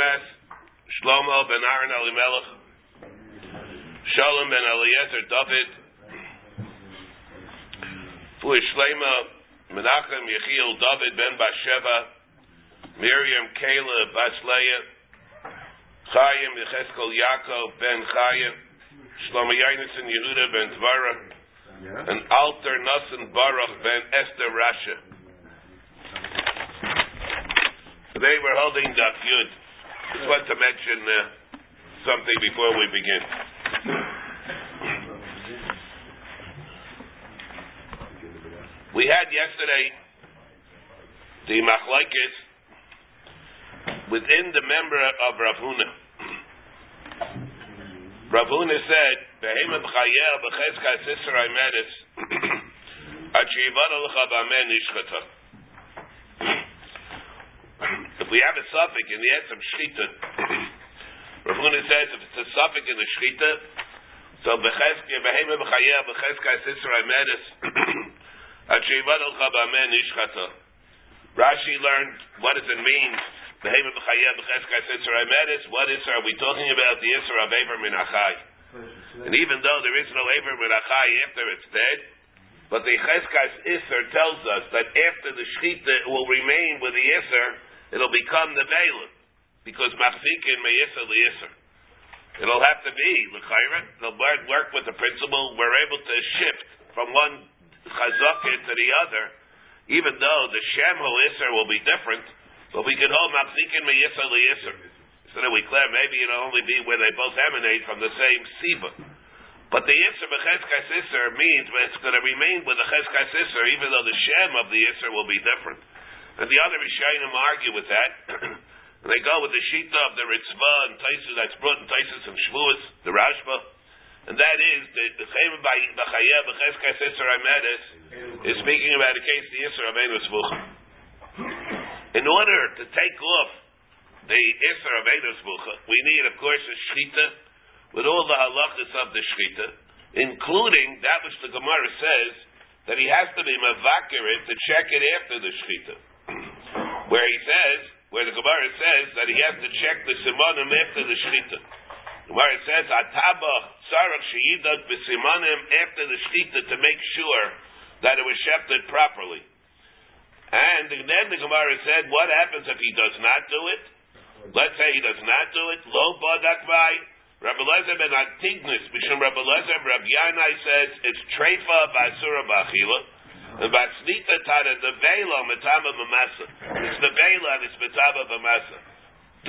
Lezecha Shlomo ben Aaron Elimelech, Shalom ben Eliezer David, Fu Shlema Menachem Yechiel David ben Basheva, Miriam Kayla Bas Leah, Chaim Yecheskel Yaakov ben Chaim, Shlomo Yainison Yehuda ben Tvara, and Alter Nassan Baruch ben Esther Rasha. Today we're holding Daf Yud. Just want to mention uh, something before we begin. We had yesterday the machlekes within the member of Rav Huna. Rav Huna said, "Behema b'chayel b'chezka sisar imedes achiyvad alecha b'amen ishchata." We have a suffix in the of shchita, Rav says if it's a suffix in the shchita, so b'chezka behema b'chayel b'chezka sisar imedes achiyvad alecha b'amen ishchata. Rashi learned what does it mean what is are we talking about the Isra of Aver Minachai? And even though there is no Aver Minachai after it's dead, but the Cheskas Isser tells us that after the Shechita it will remain with the Isser, it'll become the Balaam. Because Machzikin may Isser. It'll have to be L'chaira. They'll work with the principle we're able to shift from one Chazaka to the other, even though the Shem Isser will be different, but we can hold machzikin meyisr leyisr. So that we clear maybe it'll only be where they both emanate from the same siva. But the yisr b'cheskas isr means it's going to remain with the cheskas isr, even though the shem of the isr will be different. And the other Rishonim argue with that. and they go with the shita of the Ritva and Taisus that's brought in Taisus and Shavuos, the Rashba. And that is the Chayim b'chayeh b'cheskas isr amedes is speaking about the case of the isr of Enos in order to take off the Isra of Eidos we need, of course, a Shechita with all the halachas of the Shechita, including that which the Gemara says that he has to be Mavakirit to check it after the Shechita. Where he says, where the Gemara says that he has to check the Simonim after the Shechita. Gemara says, Ataba Sarach Sheyidak B'Simonim after the Shechita to make sure that it was shefted properly. And then the Gemara said, what happens if he does not do it? Let's say he does not do it. Lo badakvai. Rabbi Lezer ben Antignis, Mishum Rabbi Lezer, Rabbi Yanai says it's treifa basura bachila. And batznika tada the vela matama b'masa. It's the vela and it's matama b'masa.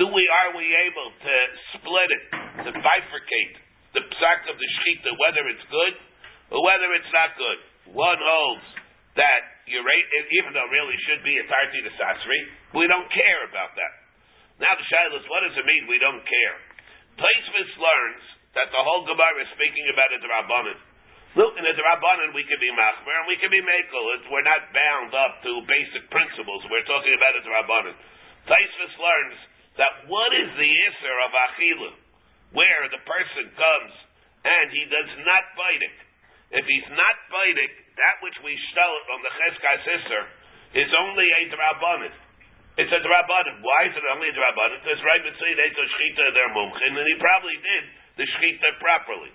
Do we are we able to split it, to bifurcate the psak of the shechita, whether it's good or whether it's not good? One holds that you're even though really should be a tarti to sasri, we don't care about that. Now the shaila what does it mean we don't care? Taisvis learns that the whole Gemara is speaking about a drabanan. Look, in a drabanan we can be machmer and we can be mekel. We're not bound up to basic principles. We're talking about a drabanan. Taisvis learns that what is the isser of achila, where the person comes and he does not bite it. If he's not biting, that which we shtel on the cheskas iser is only a drabanan. It's a drabanan. Why is it only a drabanan? Because right between Eto Shchita their mumchin, and he probably did the Shchita properly.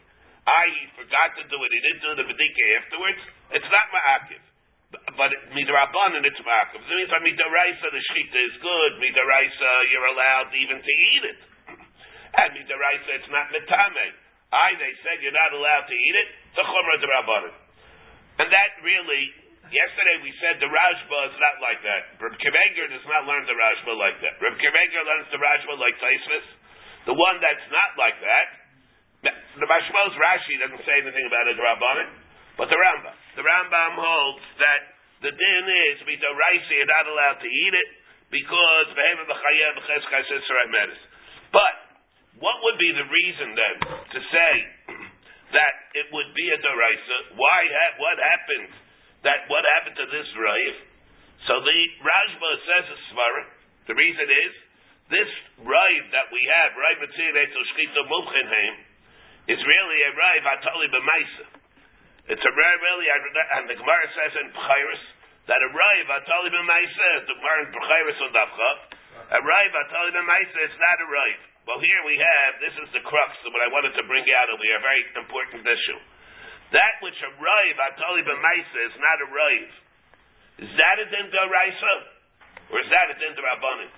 I forgot to do it. He didn't do the Vedika afterwards. It's not ma'akiv. But midrabanan, it's ma'akiv. It means by midaraisa, the Shchita is good. Midaraisa, uh, you're allowed even to eat it. And midaraisa, it's not metame. I, they said you're not allowed to eat it. It's a chumrah drabanan. And that really, yesterday we said the Rashba is not like that. Reb Kiveger does not learn the Rashba like that. Reb Kiveger learns the Rashba like Taisvis. The one that's not like that, the Mashmal's Rashi doesn't say anything about a Rabbanan, but the Rambam. The Rambam holds that the din is, Mito Raisi, you're not allowed to eat it because But what would be the reason then to say that it would be a deraisa. Why? Ha- what happened? That what happened to this raiv? So the Rashba says a svara. The reason is this rive that we have, rive mitzvah shchita mumchenheim, is really a rive atali b'maisa. It's a rive really, and the Gemara says in Pchairis that a rive atali b'maisa, the Gemara in Pchairis on Davchav, a rive atali b'maisa is not a rive. Well, here we have, this is the crux of what I wanted to bring out over here, a very important issue. That which a rive atali b'maisa is not a rive. Is that a din Raisa? Or is that a din Rabbanim?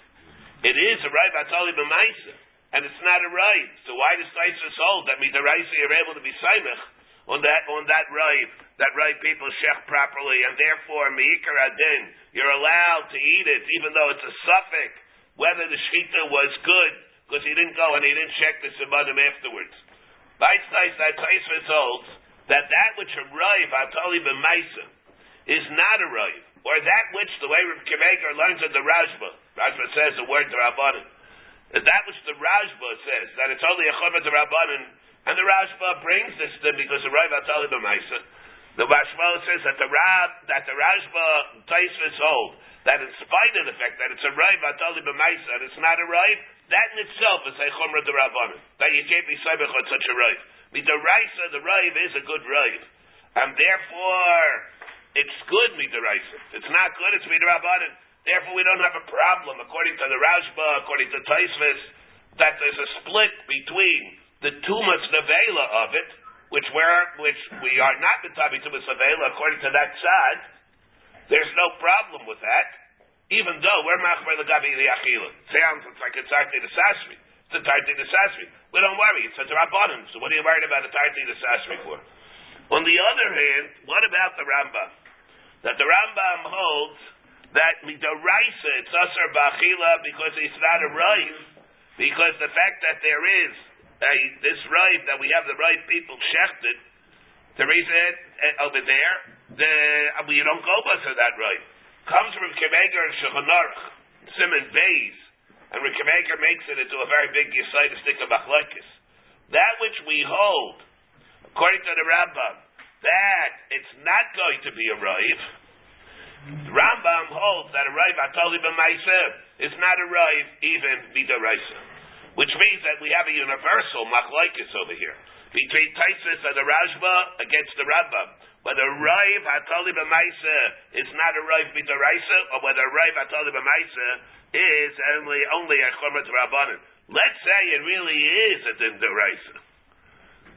It is a right Batali B'maisa, and it's not a right. So why does Taisa hold that Midaraisa you're able to be Saimach on that on that right, that right people shech properly, and therefore Meikar Adin, you're allowed to eat it, even though it's a suffix, whether the Shechita was good, because he didn't go and he didn't check the Sibbanim afterwards. Taisa holds that that which a right Batali B'maisa is not a right or that which the way Rav Kiveger learns in the Rashba. Rashba says the word to Rabbanan. That which the Rashba says, that it's only a chomer to Rabbanan, and the Rashba brings this to because the Rav Atali B'maisa. The Rashba says that the Rab, that the Rashba Taisvis hold, that in spite of the fact that it's a Rav Atali B'maisa, and it's not a Rav, that in itself is a chomer to Rabbanan. That you can't be Saibach on such a Rav. The Raisa, the Rav is a good Rav. And therefore, it's good midaraisa. It's not good, it's midarabbanan. Therefore, we don't have a problem, according to the Rashba, according to Taisvis, that there's a split between the tumas nevela of it, which we're, which we are not mitabi tumas nevela, according to that side. There's no problem with that, even though we're machmer the gabi the achila. Sounds it's like it's tarti the sasri. It's a tarti the sasri. We don't worry. It's a rabbanim. So what are you worried about a tarti the sasri for? On the other hand, what about the Rambam? That the Rambam holds that midoraisa it's usher ba'achila because it's not a rive. Because the fact that there is a, this rive that we have the right people shechted, the reason uh, over there, the you don't go by to that rive. Comes from Kemeger and Shulchan Aruch, Simon Beis, and Kemeger makes it into a very big Yisaitis of Machlekes. That which we hold according to the Rambam, that it's not going to be a rive. The Rambam holds that a rive atali b'maisa is not a rive even midaraisa, which means that we have a universal machlokes over here between Taisus and the Rashba against the Rambam. Whether rive atali b'maisa is not a rive midaraisa, or whether rive atali b'maisa is only only a chomer rabbanon. Let's say it really is a din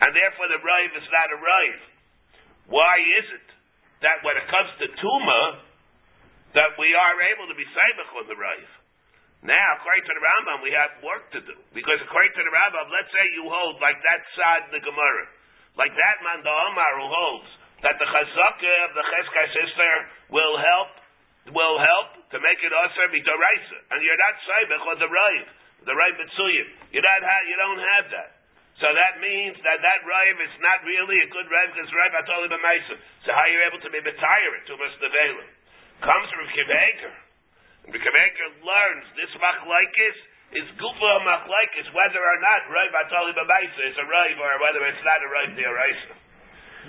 and therefore the rive is not a rive. Why is it that when it comes to tuma, that we are able to be saibach on the rive? Now, according to the Rambam, we have work to do because according to the Rambam, let's say you hold like that side the Gemara, like that man the Omar who holds that the chazaka of the Cheskai sister will help will help to make it also be doraisa, and you're not saibach on the rive, the rive mitzuyim. You don't have you don't have that. So that means that that rive is not really a good rive because rive atoli b'maisa. So how are you able to be betire to Mr. Comes from Kiveker. And Kiveker learns this machlaikis is gufa machlaikis whether or not rive atoli b'maisa is a rive or whether it's not a rive deoraisa.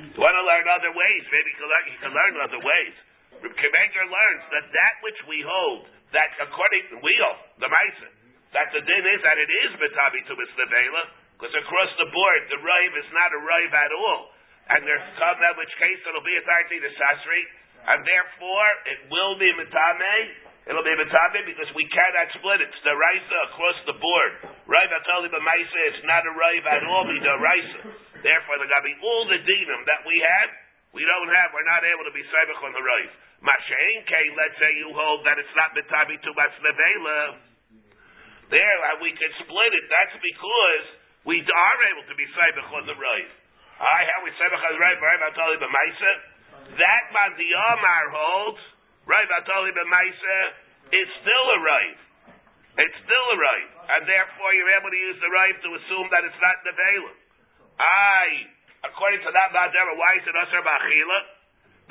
You want to learn other ways? Maybe you can learn, you can learn other ways. Kiveker learns that that which we hold, that according to we the Maisa, that the din is that it is betabi to Mr. Because across the board, the rive is not a rive at all. And there's come in which case it'll be a tarti the sasri, and therefore it will be mitame. It'll be mitame because we cannot split it. The raisa across the board. Rive atali b'maisa, it's not a rive at all, be the raisa. Therefore, there got to be all the dinam that we have, we don't have, we're not able to be seibach on the rive. Masha'in let's say you hold that it's not mitame to nevela. There, uh, we can split it. That's because we are able to be Saibach on the right. I how we Saibach on the right, right, Batali B'maisa. That man the Amar holds, right, Batali B'maisa, is still a right. It's still a right. And therefore you're able to use the right to assume that it's not Nevelim. I, according to that Vadera, why is it Asr Ba'achila?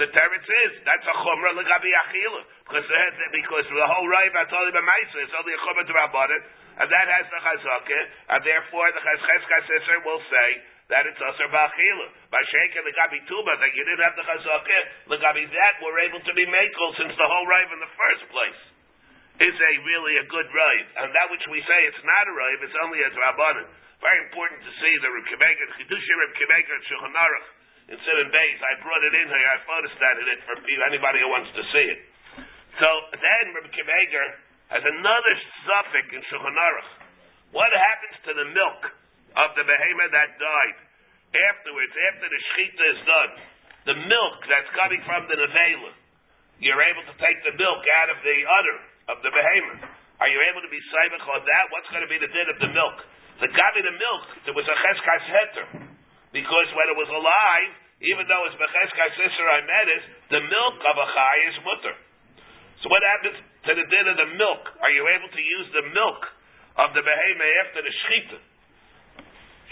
The teretz is that's a chumrah legabi achila because because the whole right batali b'maisa is only a chumrah to rabbanon and that has the chazaka, and therefore the chazka sister will say that it's Asr Ba'achila. By Sheikah Legabi Tuba, that you didn't have the Chazakah, Legabi that we're able to be Makel since the whole Rive in the first place is a really a good Rive. And that which we say it's not a Rive, it's only as Rabbanan. Very important to see the Reb Kimeger, Chidushim Reb Kimeger, Shulchan Aruch, in Simon Beis. I brought it in here, I photostat it for anybody who wants to see it. So then Reb Kimeger has another suffix in Shulchan Aruch. What happens to the milk of the behemoth that died afterwards, after the shechita is done? The milk that's coming from the nevela, you're able to take the milk out of the udder of the behemoth. Are you able to be saimach on that? What's going to be the din of the milk? The gabi the milk, there was a cheskas heter. Because when it was alive, even though it's becheskas sister imetis, the milk of a chai is mutter. So what happens to the din of the milk? Are you able to use the milk of the behemoth after the shechita?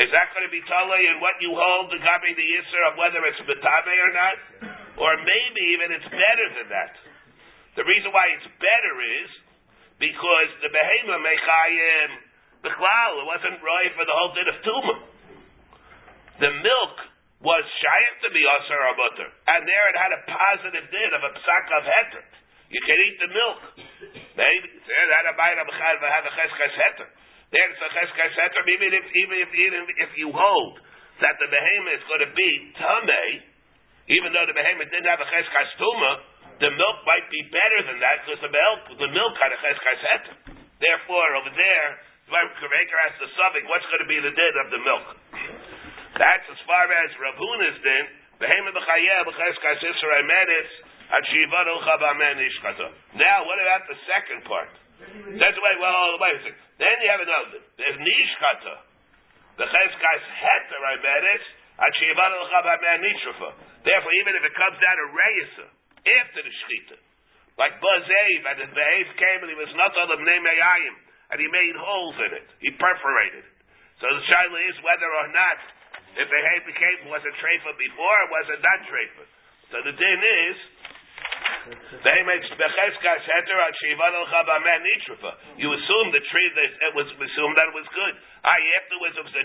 Is that going to be tali in what you hold the gabi the yisr of whether it's betame or not? Or maybe even it's better than that. The reason why it's better is because the behemoth mechayim Bechlal, it wasn't right for the whole din of Tuma. The milk was shayim to be Asar Abutter, and there it had a positive din of a psak of heter. You can eat the milk. Maybe eh, there had a bite of a heter. Cheskes heter. Even if even if even if you hold that the behemoth is going to be tamei, even though the behemoth didn't have a cheskes tuma, the milk might be better than that because the milk the milk had a cheskes heter. Therefore, over there Maker has the suffix, what's going to be the din of the milk? That's as far as Rav Huna's din. Behemoth the Chayev, Cheskai Sisraimedis, Achivado Chabamen Ishkazov. Now, what about the second part? That's the way, well, wait a second. Then you have another. There's Nishkata. The Cheskas Heter Imedes, Therefore, even if it comes down to Reisa, after the Shechita, like Bazev, and the Be'ev came and he was not on the Mnei and he made holes in it. He perforated it. So the shaila is whether or not if the hay became was a trefa before or was it not trefa. So the din is You assume the tree that it was assumed that it was good. Ah, afterwards it was a.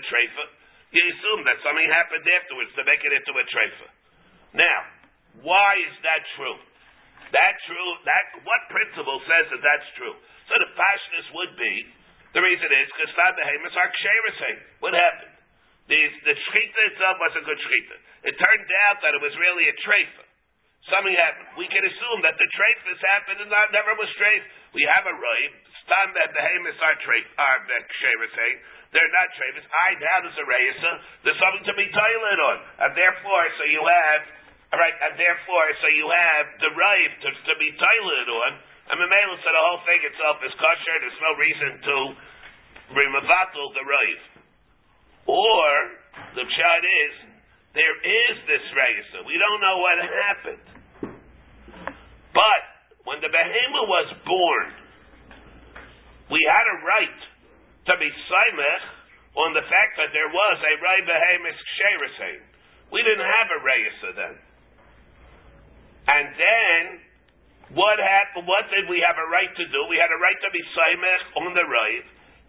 You assume that something happened afterwards to make it into a trefa. Now, why is that true? That true? That what principle says that that's true? So the pashness would be, the reason is, because Stam Behemoths are saying, What happened? The, the shechita itself was a good shechita. It turned out that it was really a treifa. Something happened. We can assume that the treifas happened and not, never was treif. We have a right. Stam that Behemoths are treif, are saying. They're not treifas. I now there's a reisa. There's something to be toilet on. And therefore, so you have, all right, and therefore, so you have the right to, to be toilet on. And the Mamela said the whole thing itself is kosher. There's no reason to remavatul the raiv. Or the pshat is there is this reisa. We don't know what happened. But when the behemoth was born, we had a right to be saimech on the fact that there was a ray behemoth sheresain. We didn't have a reisa then. And then what happened? What did we have a right to do? We had a right to be saimech on the rive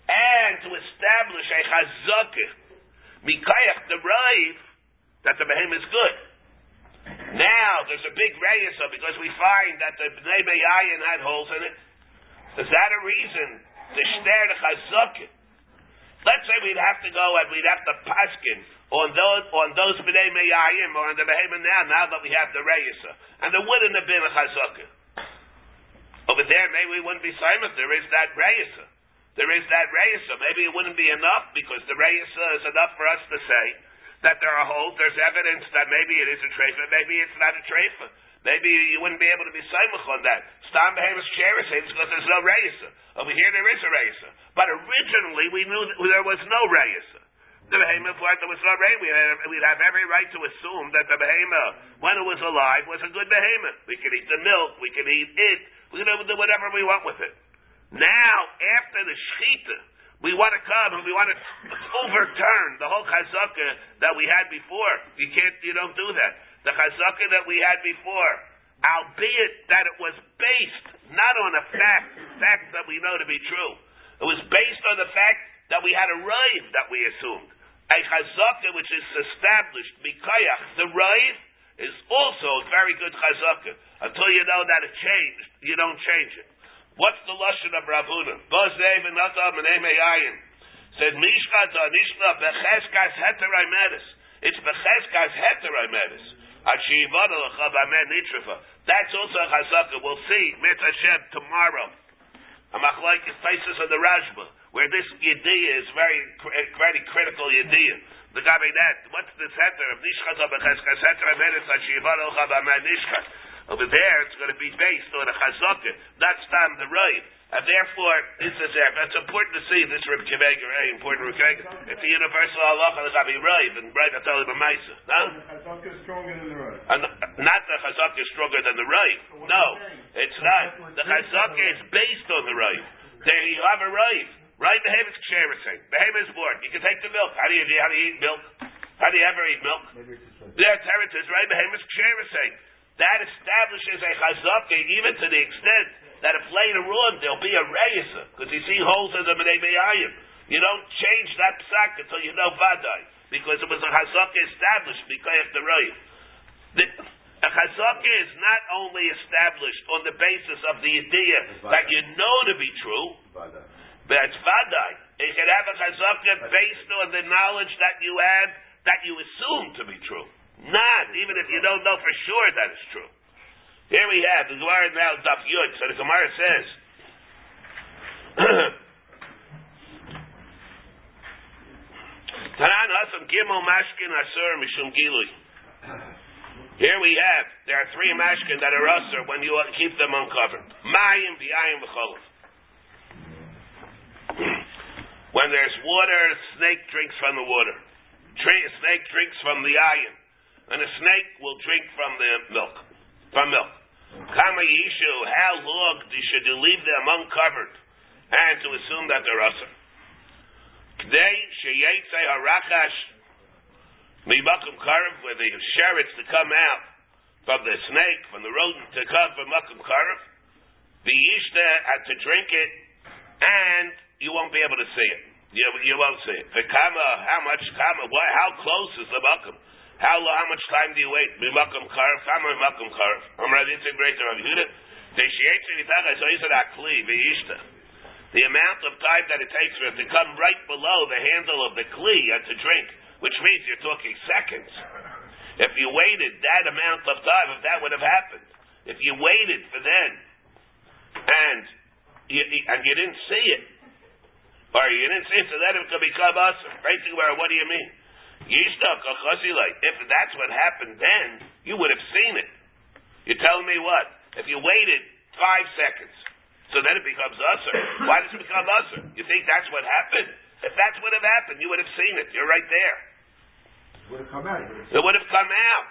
and to establish a chazakah mikayach the rive that the behemoth is good. Now there's a big reyesa because we find that the bnei meyayin had holes in it. Is that a reason to stare the chazakah? Let's say we'd have to go and we'd have to paskin on those on those bnei meyayim or on the behemoth now. Now that we have the reyesa, and there wouldn't have been a chazakah. Over there, maybe we wouldn't be silent. There is that reisa. There is that reisa. Maybe it wouldn't be enough because the reisa is enough for us to say that there are holes. There's evidence that maybe it is a treifa, maybe it's not a treifa. Maybe you wouldn't be able to be simach on that. Stam behemoth sheresain because there's no reisa. Over here there is a reisa. But originally we knew there was no reisa. The behemoth, like there was no rain, we we'd have every right to assume that the behemoth, when it was alive, was a good behemoth. We could eat the milk, we could eat it, we can do whatever we want with it. Now, after the shechita, we want to come and we want to overturn the whole chazaka that we had before. You can't, you don't do that. The chazaka that we had before, albeit that it was based not on a fact, fact that we know to be true. It was based on the fact that we had a rive that we assumed. A chazaka which is established mikayach the rive is also a very good chazaka. Until you know that it changed, you don't change it. What's the lashon of Ravuna? Bazev and Nata Meyayin said Mishkat Nishna Becheskas Heteraimetis. It's Becheskas Heteraimetis. That's also a chazaka. We'll see Mitzvah tomorrow. A machlaikis Taisus of the Rashba, where this yediyah is very, very critical yediyah. The that, what's this heter of Nishchat Becheskas heter Amenis Hashivad Al Nishchat? Over there, it's going to be based on a chazaka, not stam the right. And therefore, this is uh, there. It's important to see this Reb Kiveger, very important Reb Kiveger. It's a universal halacha that be right, and right I tell you the Maisa. No? The chazaka is stronger than the right. And not the chazaka is stronger than the right. No, it's not. The chazaka is based on the right. There you have a right. Right, the is ksherising. Behemoth is born. You can take the milk. How do you, how do you eat milk? How do you ever eat milk? There, heritage, right? Behemoth is ksherising. That establishes a chazaka even to the extent that if later on there'll be a reisa, because you see holes in the Menei You don't change that psak until you know vadai, because it was a chazaka established because of the right. A chazaka is not only established on the basis of the idea that you know to be true, but it's vadai. You can have a chazaka based on the knowledge that you have that you assume to be true. Not even if you don't know for sure that it's true. Here we have the Gemara now Daf Yud. So the Gemara says. Tanan Hasam Gimel Mashkin Asur Mishum Gilui. Here we have, there are three mashkin that are usher when you keep them uncovered. Mayim, v'ayim. When there's water, snake drinks from the water. A snake drinks from the iron. And a snake will drink from the milk. From milk. Kama Yishu, how long should you leave them uncovered and to assume that they're usher? Kdei sheyetze harachash mimakum karev, where the sherrits to come out from the snake, from the rodent to come from makum karev, the yishta had to drink it, and you won't be able to see it. You, you won't see it. The kama, how much kama? How close is the makom? How long? How much time do you wait? Mimakom karf, kama mimakom karf. I'm ready to great Rav Yehuda. Ah, the amount of time that it takes for it to come right below the handle of the kli and to drink, which means you're talking seconds. If you waited that amount of time, if that would have happened, if you waited for then, and you, and you didn't see it, or you didn't see it, so then it could become us. Basically, what do you mean? If that's what happened then, you would have seen it. You're telling me what? If you waited five seconds, so then it becomes usher. Why does it become usher? You think that's what happened? If that's what have happened, you would have seen it. You're right there. It would have come out. It would have come out.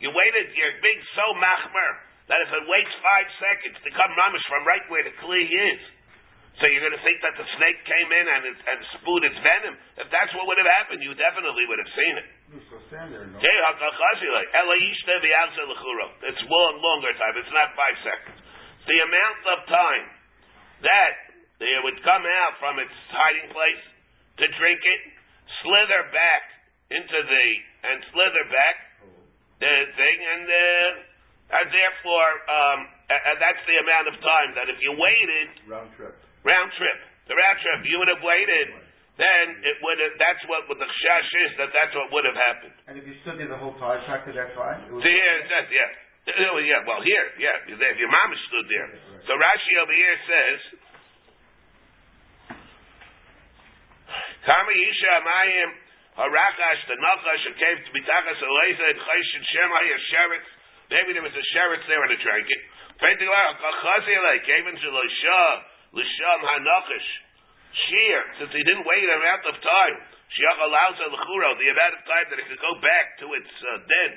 You waited, you're being so machmer that if it waits five seconds to come ramish from right where the kli is, so you're going to think that the snake came in and, it, and spewed its venom? If that's what would have happened, you definitely would have seen it. It's one longer time. It's not five seconds. The amount of time that it would come out from its hiding place to drink it, slither back into the and slither back the thing, and uh, and therefore um, and that's the amount of time that if you waited round trip round trip. The round trip, you would have waited, then it would have, that's what, what the shash is, that that's what would have happened. And if you stood there the whole time, factor that fine? So here, that, yeah. Yeah, well, here, yeah, if your mom stood there. So Rashi over here says, Kama Yisha Amayim Harachash the Nachash and came to Bitachas Eleza and Chayshin Shema Yasheretz. Maybe there was a sheretz there and a drank it. Painting like Chachazi like came into Loisha l'sham hanachish shear, since he didn't wait an amount of time. Shiach allows a the amount of time that it could go back to its uh, den.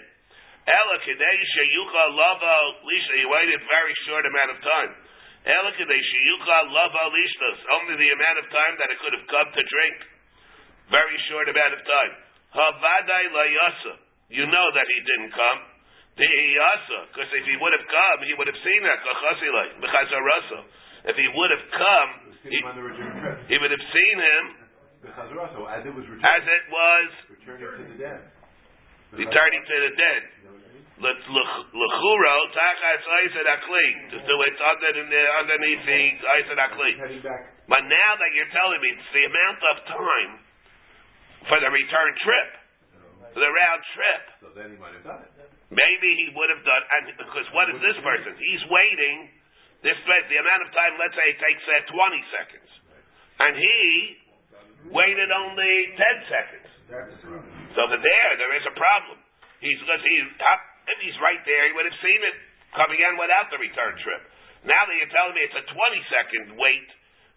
Ela kedei sheyucha lava lisha, he waited a very short amount of time. Ela kedei sheyucha lava lishtos, only the amount of time that it could have come to drink. Very short amount of time. Havadai layasa, you know that he didn't come. The because if he would have come, he would have seen that. Like, If he would have come, he, he would have seen him, The Chazara, so as it was as returning, it was returning to the den. returning to the dead. Lechuro tachas oised akli. So it's under underneath the oised akli. But now that you're telling me it's the amount of time for the return trip, for the round trip, So then he might have done it. maybe he would have done. And because what is this person? He's waiting. This the amount of time. Let's say it takes uh, 20 seconds, and he waited only 10 seconds. So over there, there is a problem. He's because he's up, if he's right there, he would have seen it coming in without the return trip. Now that you're telling me it's a 20 second wait,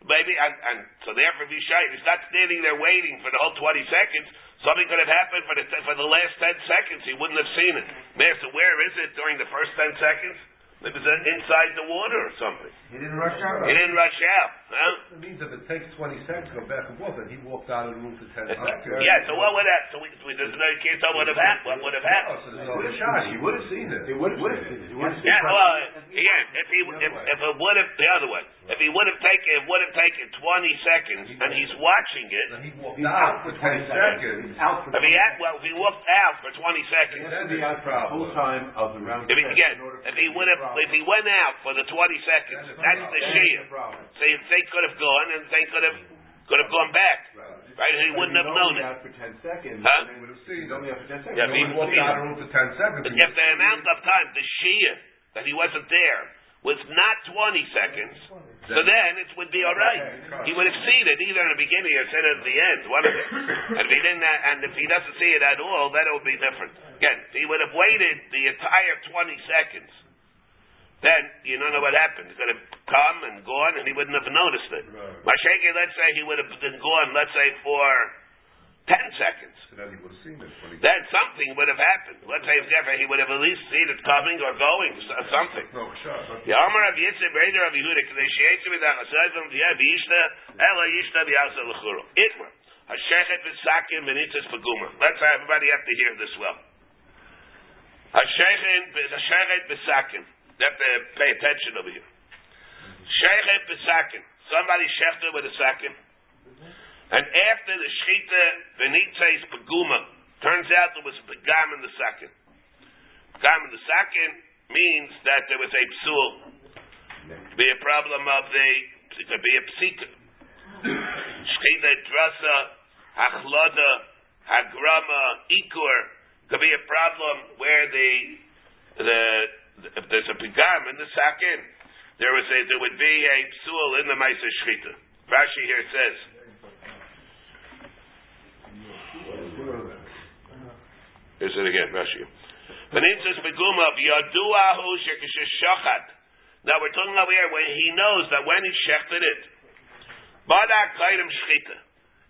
maybe, and, and so therefore, if he's shy, he's not standing there waiting for the whole 20 seconds. Something could have happened for the for the last 10 seconds. He wouldn't have seen it. Master, where is it during the first 10 seconds? It was inside the water or something. He didn't rush out. He didn't rush out. Huh? It means if it takes 20 seconds to go back and forth, and he walked out of the room for 10 seconds. Yeah, so what would that? So we, we, there's no, you can't tell what would have happened. What would have happened? He would have shot. He would have seen it. He would have seen it. He would have seen Yeah, it. well, again, if he if, if it would have the other way, if he would have taken it would have taken twenty seconds and he's watching it. Then he walked He's out out for for 20 20 seconds. Out for If he had well, if he walked out for twenty seconds. He has to be out for the whole time of the round If he, again, in order for if he it would have, if he went out for the twenty seconds, that's the That's shia. the problem. So if they could have gone and they could have could have gone back, right? He wouldn't have known it. for 10 seconds. Huh? They would have seen. He's only out for 10 seconds. Yeah, he- He walked out of it. the room for 10 seconds. But if the amount of time, the shia that he wasn't there, was not 20 seconds, so then it would be all right. He would have seen it either in the beginning or said it at the end, one of it. And if he didn't, uh, and if he doesn't see it at all, then it would be different. Again, he would have waited the entire 20 seconds, then you don't know what happened. He could have come and gone, and he wouldn't have noticed it. Masheke, let's say he would have been gone, let's say for 10 seconds. So then he would have seen it. he- Then something would have happened. Let's say if ever he would have at least seen it coming or going, so- something. No, shot. The Amar of Yitzim Reder of Yehuda, Kedei B'dach Asayvim V'yeh V'yishta, Ela Yishta V'yasa L'churu. Itmer. Hashechet V'sakim V'nitzes Paguma. Let's have everybody have to hear this well. Hashechet V'sakim. You have to pay attention over here. Shechet V'sakim. Somebody shechted with a sakim. And after the Shechita V'nitzes Paguma, turns out there was a Pagam in the second. Pagam in the second means that there was a psul. Be a problem of the, it could be a psika. Shechita drasa, hachlada, hagrama, ikur. Could be a problem where the, the, if there's a pigam in the sakin, there was a, there would be a psul in the Maisa Shechita. Rashi here says, Here's it again, Rashi. Now we're talking about here when he knows that when he shechted it, badak kaidim shchita.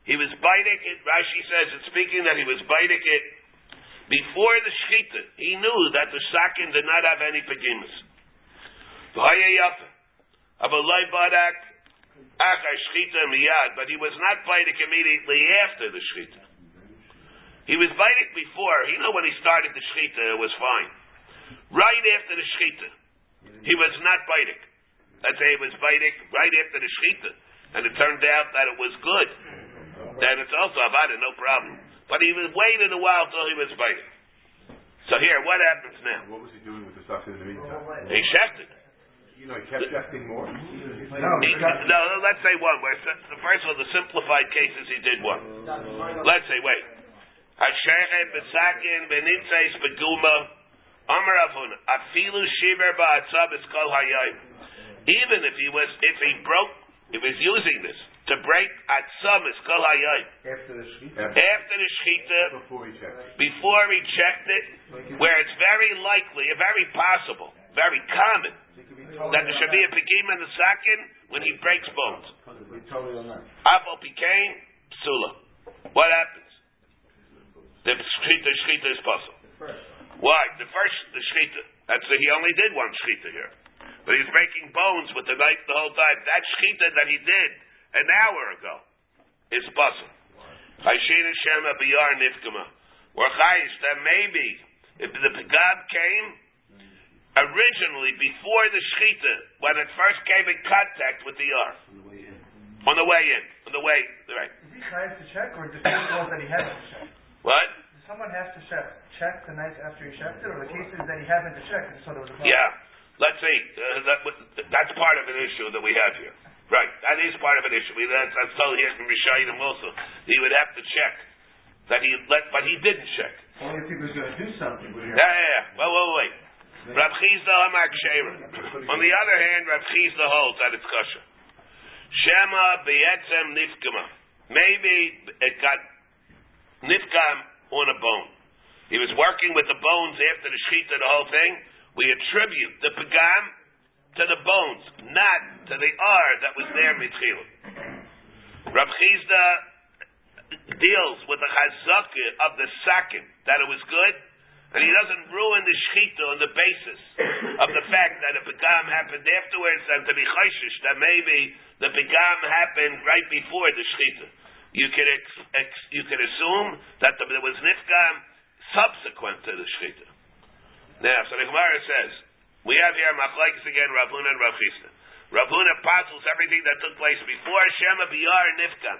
He was biting it. Rashi says it's speaking that he was biting it before the shchita. He knew that the sakin did not have any yafa. Avalai badak achar shchita miyad, but he was not biting immediately after the shchita. He was biting before. You know when he started the shechita, it was fine. Right after the shechita, he was not biting. Let's say he was biting right after the shechita, and it turned out that it was good. Then it's also avada, no problem. But he was waited a while till he was biting. So here, what happens now? What was he doing with the stuff in the meantime? He shechted. You know, he kept shifting more. No, He, no, let's say one. Where the first of all, the simplified cases, he did one. Let's say, wait. Benitzais beguma amar avuna afilu shiver kol hayayim. Even if he was, if he broke, he was using this to break atzam is kol hayayim. After the sheet. After the shechita, Before he checked. before he checked it, where it's very likely, very possible, very common that there should be a pigim in the sakin when he breaks bones. On became psula. What happens? The shchita, shchita is puzzle. Why? The first, the shchita. That's the, he only did one shchita here, but he's breaking bones with the knife the whole time. That shchita that he did an hour ago is puzzle. Chayshin Shema biyar nifkama. Or chayish that maybe if the pegab came originally before the shchita when it first came in contact with the yar on the way in. on the way, right. Is he chayav to check, or does he know that he has to check? What? Does someone has to check, check the night after he checked it, or the case is that he happened to check and so there was a problem? Yeah. Let's see. Uh, that, that's part of an issue that we have here. Right. That is part of an issue. We, that's, that's told here from Rishayim also. He would have to check that he let, but he didn't check. Only if he was going to do something with Yeah, yeah, yeah. Well, wait, wait. Rab Chisda Amar Ksherim. On the other hand, Rab Chisda holds that it's kosher. Shema beyetzem nifkama. Maybe it got nifkam on a bone. He was working with the bones after the shechita, the whole thing. We attribute the pagam to the bones, not to the R that was there mitchilah. Rab Chisda deals with the chazakah of the sakin that it was good, and he doesn't ruin the shechita on the basis of the fact that a pagam happened afterwards, and to be chayshish that maybe the pagam happened right before the shechita. You could ex- ex- you could assume that the, there was nifkam subsequent to the shechita. Now, so the Gemara says we have here machlekes again, Ravuna and Rav Chisda. Ravuna apostles everything that took place before Shema Biyar Nifkam.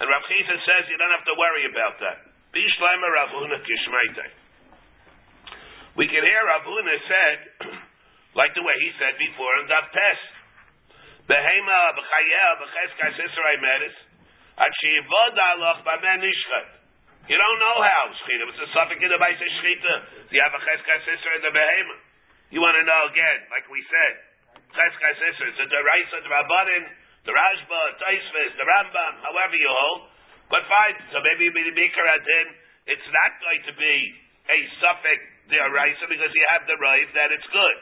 And Rav Chisda says you don't have to worry about that. Bishleima Ravuna Kishmaitei. We can hear Ravuna said, like the way he said before in Daf Tes. Behema b'chayel b'cheskas Yisrael meres. You don't know how shchita. It's a suffix in the base of shchita. You have a cheskas Yisrael in the behema. You want to know again, like we said, cheskas Yisrael. It's a deraisa, the Rabbanin, the Taisvis, the Rambam, however you hold. But fine, so maybe be the Adin. It's not going to be a suffix deraisa because you have the right that it's good.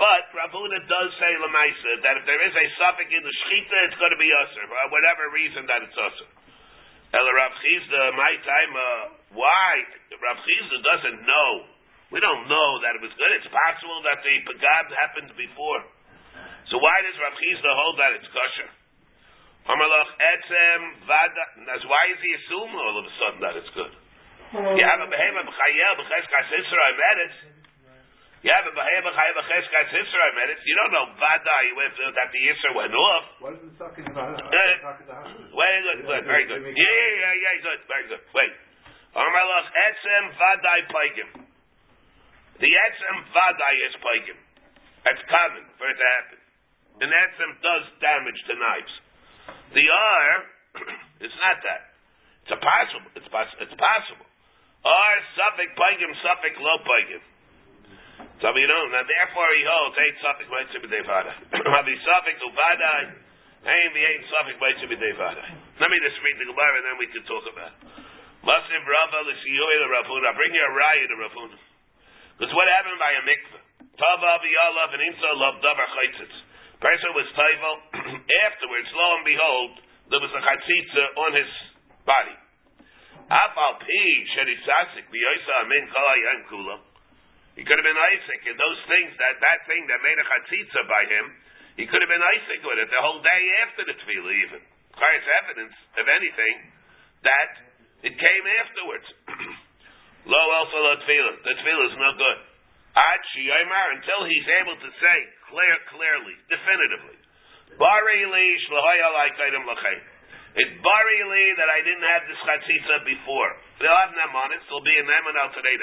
But Ravuna does say Lamaisa that if there is a suffix in the shchita, it's going to be usher for whatever reason that it's usher. Ella Rav Chisda, my time, uh, why Rav Chisda doesn't know? We don't know that it was good. It's possible that the pagad happened before. So why does Rav Chisda hold that it's kosher? Amalach etzem vada. That's why is he assuming all of a sudden that it's good? You have a behemoth b'chayel b'cheskas Yisrael meretz. You have a behemoth b'chayel b'cheskas Yisrael meretz. You don't know vadai with uh, that the Yisrael went off. What is the sucking about? Uh, Very good, good, very good. Yeah, yeah, yeah, good, very good. Wait. Amalach etzem vadai paigim. The etzem vadai is paigim. That's common for it to happen. An etzem does damage to knives. The R, it's not that. It's a possible. It's, poss- it's possible. R suffix paigim suffix low paigim. So you know, now therefore he holds eight suffix might be devada. Havi suffix uvadai. Ein v'ein suffix might be devada. Let me just read the Gemara and then we can talk about. it. Masiv Rava l'siyoi l'Rafuna. Bring your raya to Rafuna. Because what happened by a mikveh? Tava v'yalav and imsa love davar chaitzitz. Person was taival. Afterwards, lo and behold, there was a chatzitza on his body. Afal pi sherisasik v'yoisa amin kalayim kula. He could have been Isaac And those things that that thing that made a chatzitza by him. He could have been Isaac with it the whole day after the tefillah even. It's evidence of anything that it came afterwards. Lo also lo tefillah. The tefillah is no good. Ad shiyomar until he's able to say clear, clearly, definitively. Bari. It's bari that I didn't have this chatzitza before. They'll have them on it. Still be in them and al today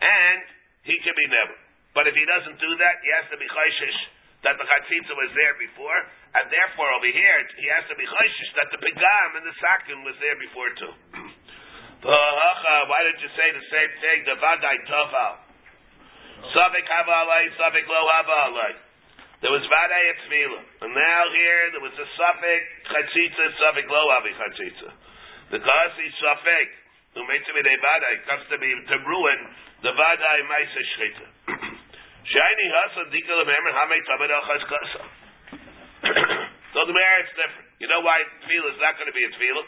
and he can be never. But if he doesn't do that, he has to be chayshish that the chatzitza was there before, and therefore over here he has to be chayshish that the pigam and the sakin was there before too. Why did you say the same thing? The vadai toval. Savik hava alay, savik lo hava alay. There was vadai et and now here there was a suffix chatzitza, suffix lo havi chatzitza. The he's suffix, who makes him a vadai, comes to be to ruin the vadai ma'isa shchita. Shiny hasa dikal member hamei tamid achas kasa. So the mayor it's different. You know why tefillah is not going to be a tefillah?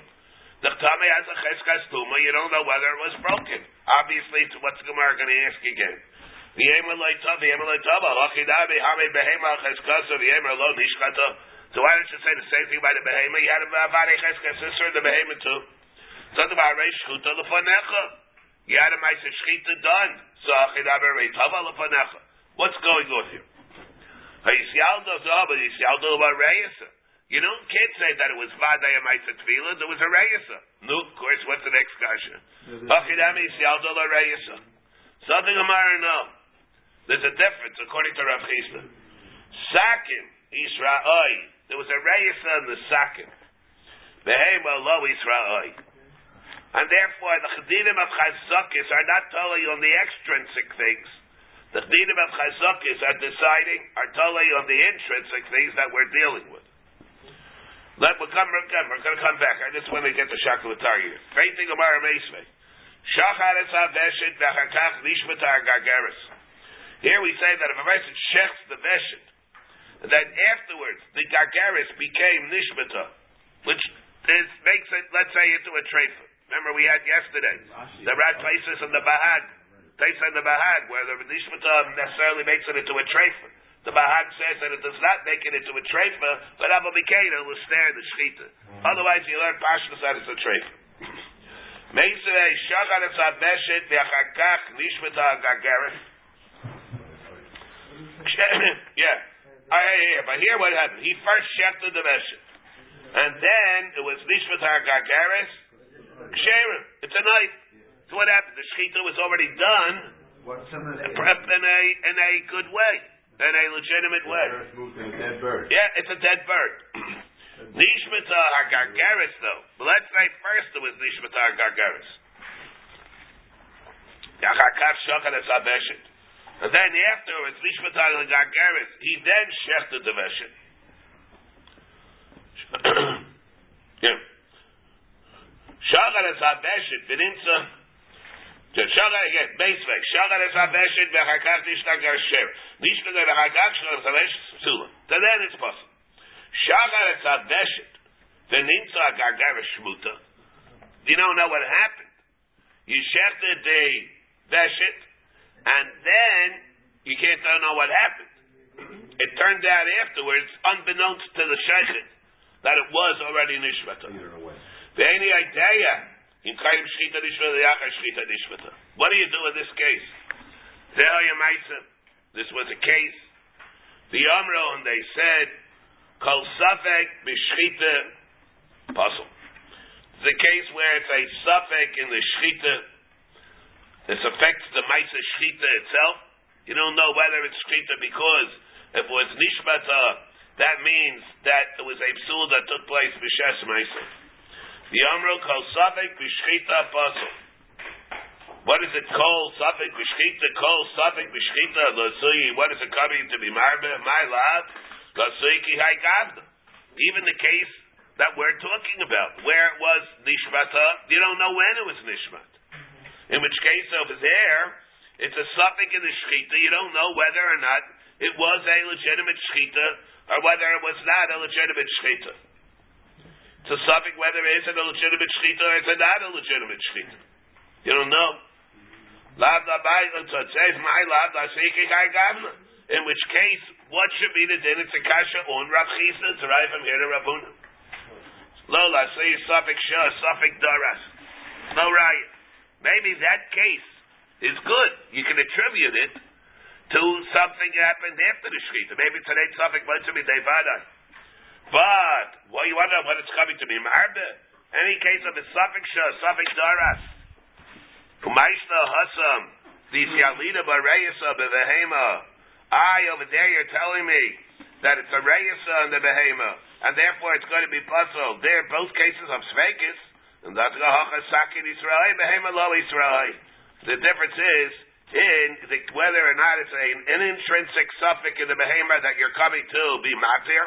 The tame has a cheskas tuma. You don't know whether it was broken. Obviously, it's what's the Gemara going to ask again? V'yemer loy tov, v'yemer loy tov. Halachidabi hamei behema cheskasa, v'yemer lo nishkata. So why don't you say the same thing by the behema? You had a vadai cheskas sister the behema too. So the reish schuta lefanecha. You had a ma'isa shchita done. What's going on here? Oh, you you don't can't say that it was vaday ma'isa tefillah. There was a reyesa. No, of course. What's the next kasha? Something Gemara no. There's a difference according to Rav Chisda. Sakin Israel. There was a reyesa in the sakin. Behema lo Israel. And therefore, the chedinim of chazakis are not totally on the extrinsic things. The chedinim of chazakis are deciding, are totally on the intrinsic things that we're dealing with. Let we come again. We're going to come back. This is when we get to Shakulatar here. Fainting Gemara Meisvei. Shacharis haveshit v'chakach nishmatar gargaris. Here we say that if a person shechs the veshit, then afterwards the gargaris became nishmata, which is, makes it, let's say, into a trefa. Remember we had yesterday the rat places in the bahag, place in the bahag where the nishmata necessarily makes it into a trefa. The Bahag says that it does not make it into a treifa, but Abba Mikeda will stare at the shechita. Mm. Otherwise, you learn Pashtus that it's a treifa. Meisrei shachar es habeshet v'achakach nishmata gagaret. Yeah. Oh, yeah, yeah, yeah. But here what happened? He first shechted the beshet. And then it was nishmata gagaret. Ksherim. It's a knife. So what happened? The shechita was already done some in a, in a good way. In a legitimate way. Earth moved to a dead bird. Yeah, it's a dead bird. Nishmata Hagargaris, though. But let's say first it was Nishmata Hagargaris. Yachakav Shachan es Habeshet. And then afterwards, Nishmata Hagargaris, he then shechted the Veshet. Shachan es Habeshet, Beninza. Shachar again, Beisvek. Shachar es Habeshet, Vechakav Nishta Garsher. Nishmata Vechakav Shachar es Habeshet, Psula. So then it's possible. Shachar es Habeshet, Veninza Gargaris Shmuta. You don't know what happened. You shechted the Veshet, and then you can't know what happened. It turned out afterwards, unbeknownst to the Shechet, that it was already Nishmata. Ve'eni idea. In kayim shchita nishmata, yachar nishmata. What do you do in this case? Ze'aya ma'isa. This was a case. The Amro, and they said, kol safek b'shchita puzzle. It's a case where it's a suffix in the shchita. This affects the ma'isa shchita itself. You don't know whether it's shchita because if it was nishmata, that means that it was a psul that took place b'shes ma'isa. The Amro kol safek b'shchita puzzle. What is it called? Safek b'shchita, kol safek b'shchita, l'sui, what is it coming to be marbe? My lad, l'sui ki haigavda. Even the case that we're talking about, where it was nishmata, you don't know when it was nishmat. In which case, over there, it's a suffix in the shchita, you don't know whether or not it was a legitimate shchita, or whether it was not a legitimate shchita. It's a suffix whether it is a legitimate shchita or it's a legitimate shchita. You don't know. Uh, Gavna. In which case, what should be the din? It's a kasha on Rav Chisda. It's right from here to Rabuna. Lola say suffix shah, suffix daras. No riot. Maybe that case is good. You can attribute it to something that happened after the shchita. Maybe today suffix might be devada. But well, you wonder when it's coming to be marbe. Any case of a suffix suffix daras. Kumaishna Hasam, the Yalida Bareyasa Bevehema. I, over there, you're telling me that it's a Reyasa and the Behema, and therefore it's going to be puzzled. They're both cases of Svekis, and that's Gahacha Sakin Israel, Behema Lo Israel. The difference is in the, whether or not it's a, an intrinsic suffix in the Behema that you're coming to be Matir,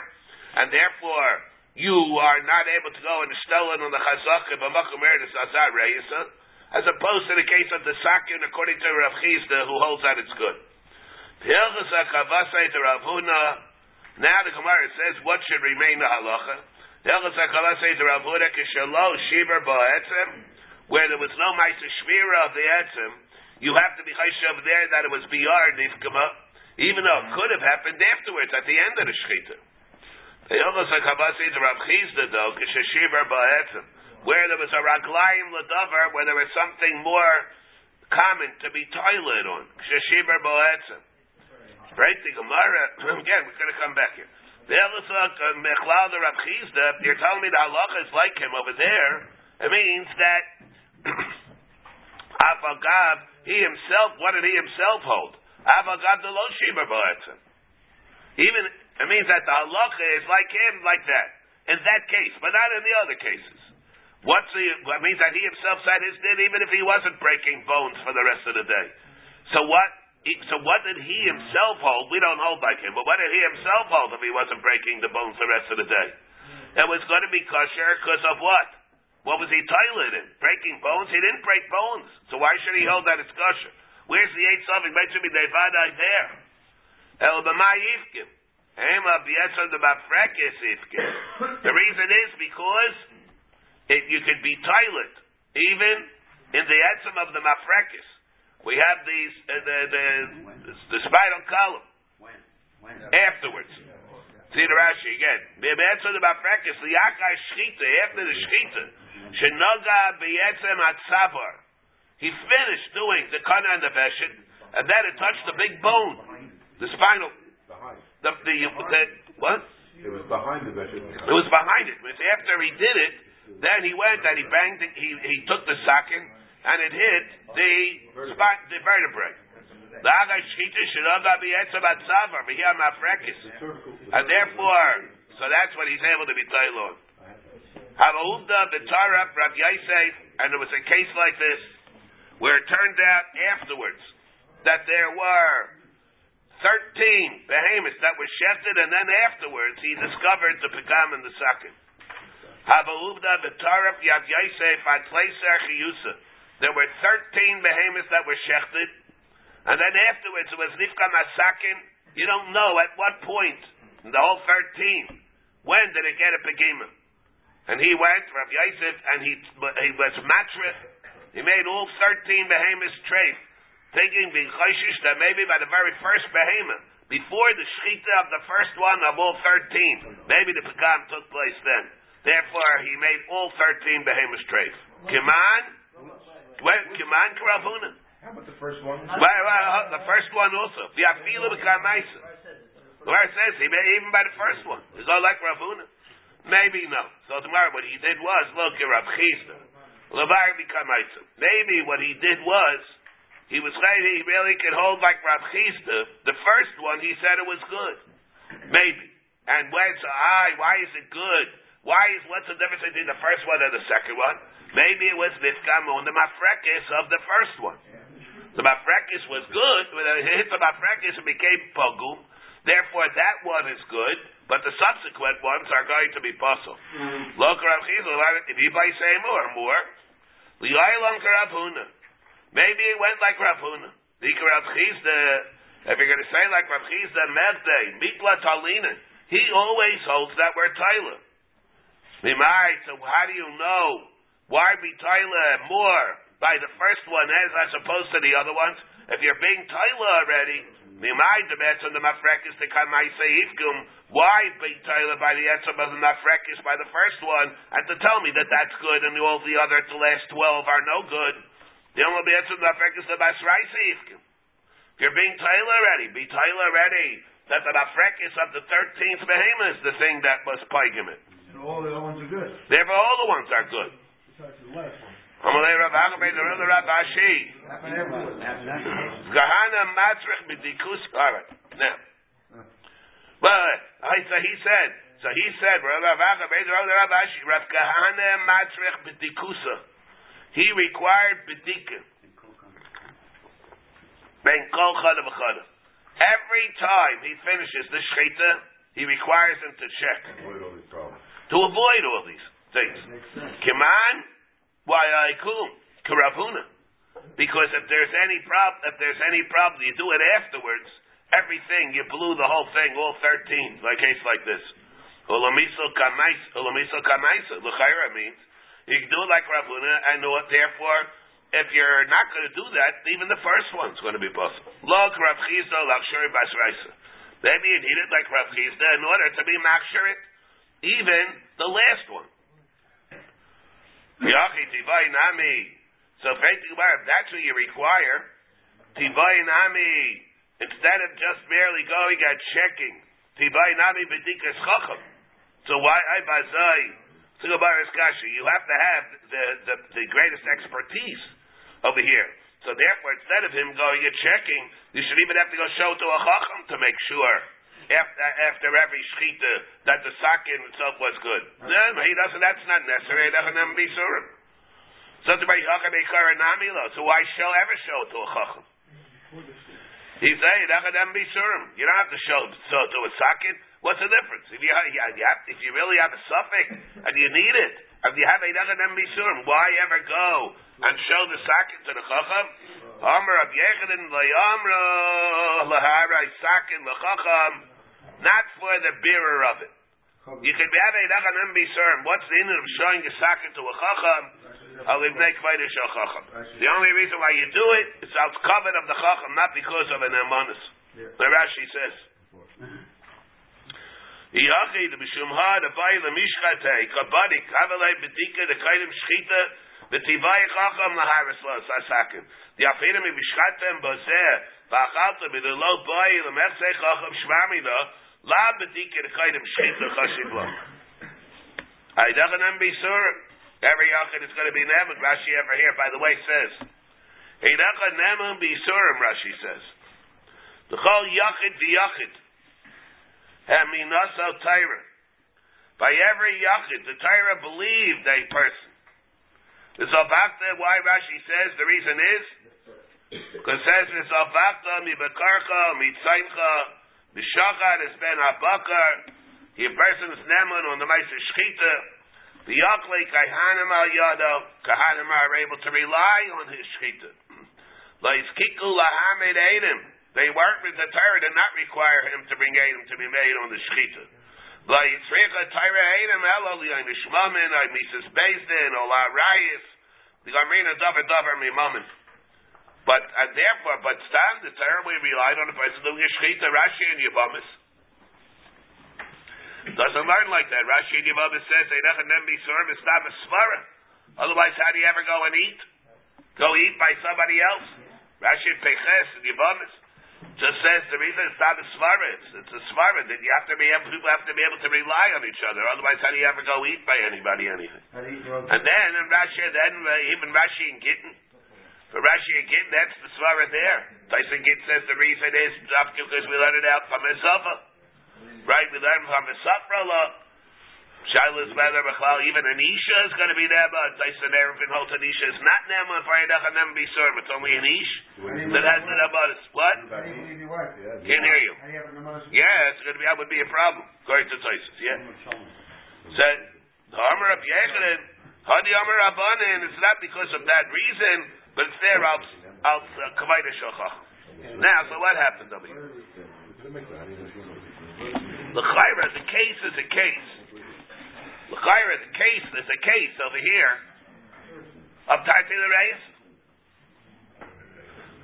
and therefore you are not able to go and stow it on the Chazaka, B'makum Eretz Azar Reyasa, as opposed to the case of the sakin, according to Rav Chisda, who holds that it's good. Now the Gemara says what should remain the halacha. Where there was no ma'aser of the etzim, you have to be chayshav there that it was biyar nifkama, even though it could have happened afterwards at the end of the shechita. Where there was a raglayim ladavar, where there was something more common to be toilet on. Sheshiber boetzim. Right? The Gemara, again, we're going to come back here. The Mechlal the Rav Chisda, you're telling me the halacha is like him over there. It means that Avagav, he himself, what did he himself hold? Avagav the lo ba'etzim. Even it means that the halacha is like him, like that. In that case, but not in the other cases. What's the? It means that he himself said his din, even if he wasn't breaking bones for the rest of the day. So what? So what did he himself hold? We don't hold like him, but what did he himself hold if he wasn't breaking the bones the rest of the day? It was going to be kosher because of what? What was he toilet in? Breaking bones? He didn't break bones. So why should he hold that it's kosher? Where's the eight something? Might be devadai there. El b'mai yifkim. The. The reason is because it, you could be toilet even in the etzim of the mafrekis. We have these uh, the, the the spinal column afterwards. See the Rashi again. B'yetzon the mafrekis liyakai shchita after the shchita. Shenoga b'yetzem atzavar. He finished doing the kana and the veshet, and then it touched the big bone, the spinal. The the, the what? It was behind the. It was behind it. After he did it, then he went and he banged it, he, he took the socket and it hit the spot, the vertebrae. The Aga Shchita Shiraga B'Yetzem Atzavar B'Yam Afrekis. And therefore, so that's what he's able to be Tailon. Havahuda B'Tara Rav Yosef, and there was a case like this, where it turned out afterwards that there were 13 behemoths that were shefted, and then afterwards he discovered the Pagam and the Chiyusa. There were 13 behemoths that were shechted, and then afterwards it was Nifka Masakin. You don't know at what point in the whole 13, when did it get a Pagimah? And he went, Rav Yosef, and he, he was matrith. He made all 13 behemoths treif, thinking being chayshish that maybe by the very first behemoth, before the shechita of the first one of all 13, maybe the pagam took place then. Therefore, he made all 13 behemoths treif. Kiman, well, Kiman Karavuna. How about the first one? Well, well, uh, the first one also. The Afilu B'Kamaisa. Where it says, he made even by the first one. Is all like Ravuna? Maybe no. So tomorrow what he did was, look, at Rav B'Kamaisa. Maybe what he did was, he was saying he really could hold like Rav Chisda. The first one, he said it was good. Maybe. And when, so, I, why is it good? Why is, what's the difference between the first one and the second one? Maybe it was Nifkam on the Mafrekis of the first one. The Mafrekis was good, when it hit the Mafrekis, it became Pogum. Therefore, that one is good, but the subsequent ones are going to be puzzle. Mm. Look, Rav Chisda, if you buy same or more, Li'aylam Rav Huna. Maybe it went like Rav Huna. If you're going to say like Rav Chisda, Mevde, Mikla Talina, he always holds that we're. Mimai, so how do you know why be Tyler more by the first one as as opposed to the other ones? If you're being Tyler already, Mimai debats on the Mafrekis to come I say Ifgum, why be Tyler by the answer of the Mafrekis by the first one, and to tell me that that's good and all the other the last twelve are no good. The only answer the Mafrekis the Basrai Ifgum. If you're being Tyler already, be Tyler already that the Mafrekis of the thirteenth behemoth is the thing that was plaguing it. And all the other ones are good. Therefore, all the ones are good. Besides the last one. Amalei Rav Agabei, the other Rav Ashi. Gahana Matrich B'dikus. All right. Now. But, I, so he said, so he said, Rav Agabei, the other Rav Ashi, Rav Gahana Matrich B'dikusa. He required B'dika. Ben Kol Chada. Every time he finishes the Shechita, he requires him to check. Avoid all these problems. To avoid all these things. Kiman, why I kum karavuna. Because if there's any problem, if there's any problem, you do it afterwards. Everything you blew the whole thing, all thirteen, like case like this. Ulamiso kamaisa, ulamiso kamaisa. L'chayra means you can do it like Ravuna, and therefore, if you're not going to do that, even the first one's going to be possible. Log Rav Chisda, Lakshuri Basraisa. Maybe you need it like Rav Chizda in order to be makshurit, even the last one. Yachi tivai nami. So if that's what you require, tivai nami, instead of just merely going and checking Tibay nami bedikas chacham. So why I bazai? Tzigabaris kasha. You have to have the, the the greatest expertise over here. So therefore, instead of him going and checking, you should even have to go show to a chacham to make sure after after every shchita that the sakin itself was good. No, he doesn't. That's not necessary. Doesn't be surim. So So why shall ever show to a chacham? He say be surim. You don't have to show so to a sakin. What's the difference? If you, have, if you really have a suffix and you need it, if you have a be surim, why ever go and show the sakin to the chacham? Amr of Yechidin layamra lahara sakin lachacham, not for the bearer of it. You could be have a dachanem bisurim. What's the end of showing a sakin to a chacham? The only reason why you do it is out covered of the chacham, not because of an emonus. The Rashi says. Yachid b'shumha davai lemishchatei kabadi kavalei bedika the kaidim shchita chacham chacham la bedika shchita Every yachid is going to be nemun. Rashi ever here, by the way, says, Heidacha nemun b'isurim, Rashi says. The chol yachid v'yachid. Haminaso Tyra. By every yachid, the Tyra believed a person. The Zalbakta, why Rashi says, the reason is, because says, Zalbakta mibekarcha, mitzaimcha, mishachad is ben habakar, a person's nemun on the Maisa Shechita, the Yakle Kahanim al Yado, Kahanim are able to rely on his shechita. Kiku Lahamid Adam. They with the Torah did not require him to bring Adam to be made on the shechita. Layitzricha Torah Adam Elali Nishmamin, I Mises Bezdin, Ola Rayis, the Gamrina Dover Dover Mimamin. But uh, therefore, but stand the Torah we relied on the person doing a shechita, Rashi and Yavamis. Doesn't learn like that. Rashi Yevamah says, they do them be smara. Otherwise, how do you ever go and eat? Go eat by somebody else? Rashi Peches and Yevamah just says the reason it's not a svara, it's, it's a svara that you have to be able, people have to be able to rely on each other. Otherwise, how do you ever go eat by anybody anything? And then in Rashi, then uh, even Rashi and Gittin, for Rashi and Gittin, that's the svara there. Tyson Gittin says the reason is because we let it out from Ezava. Right? We learn from the Safra law. Shilas whether even an Isha is going to be there, but Tyson Erevin holds an is not Nema for Eidach and be served. It's only an Ish that has the Nabbatis. What? Can't hear you. Yeah, it's going to be, that would be a problem, according to Tyson. Yeah. So, the Amr of Yechanan, Hadi Amr Abanin, it's not because of that reason, but it's there out, out, uh, Kavaita Shachach. Now, so what happened over here? L'chaira, the case is a case. L'chaira, the case there's a case over here of Tarti Reis.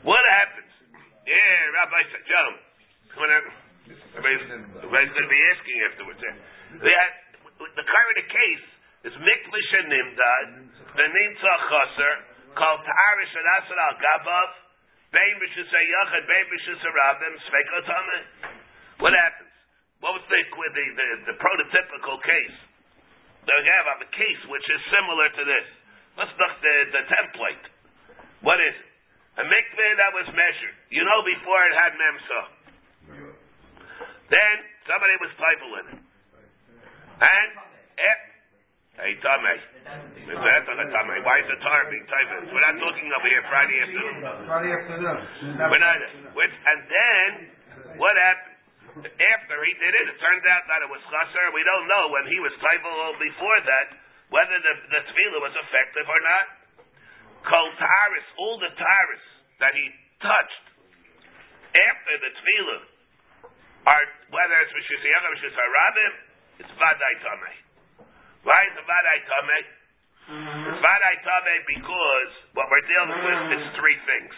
What happens? Yeah, Rabbi said, Joe, everybody's, everybody's going to be asking afterwards. That, the current case is Miklish and Nimdad, the Nimtza Chaser, called Ta'arish and Asad al Gabav, Bein B'Shus Yachad, Bein B'Shus Rabim, Svekotame. What happens? What was the, the, the, the prototypical case? We have a case which is similar to this. Let's look the, the template. What is it? A mikveh that was measured. You know before it had memsa. Then somebody was typing in it. And eh, Hey, Tomei. Why is the tar being typed? We're not talking over here Friday afternoon. Friday afternoon. We're not. And then, what happened? After he did it, it turned out that it was chaser. We don't know when he was typal before that whether the, the tefillah was effective or not. Kol taris, all the taris that he touched after the tefillah are whether it's rishus yachar, rishus it's vaday tamei. Why is it vaday tamei? Mm-hmm. It's vaday tamei because what we're dealing with is three things.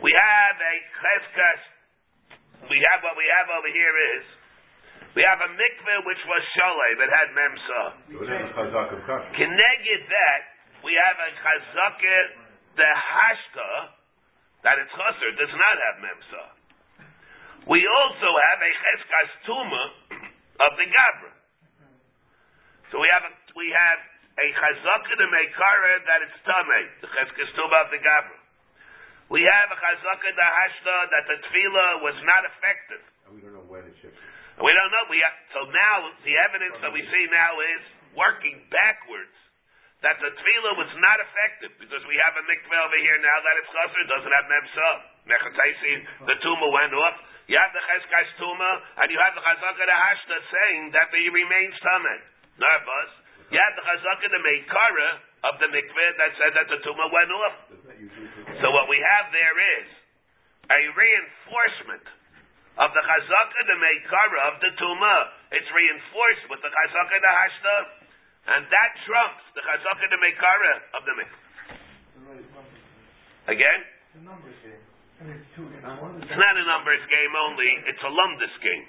We have a cheskas we have what we have over here is we have a mikveh which was sholem, it had memsa. Connected that, we have a chazakah, the hashka, that it's chaser, does not have memsa. We also have a cheskas tuma of the gabra. So we have a, we have a chazaka de meikara that it's tame, the cheskas tuma of the gabra. We have a chazaka de hashta that the tefillah was not effective. We don't know when it shifted. We don't know. We have, so now the evidence that we see now is working backwards. That the tefillah was not effective because we have a mikveh over here now that it's chaser doesn't have memsa. Mechataisi, the tuma went off. You have the cheskais tuma and you have the chazaka de hashta saying that he remains tameh. Nervous. You have the chazaka de meikara of the mikveh that said that the tuma went off. So what we have there is a reinforcement of the chazaka the meikara of the tuma. It's reinforced with the chazaka the hashta, and that trumps the chazaka the meikara of the mikvah. Again, The numbers game. I mean, two in one. it's not a numbers game only; it's a lumdus game.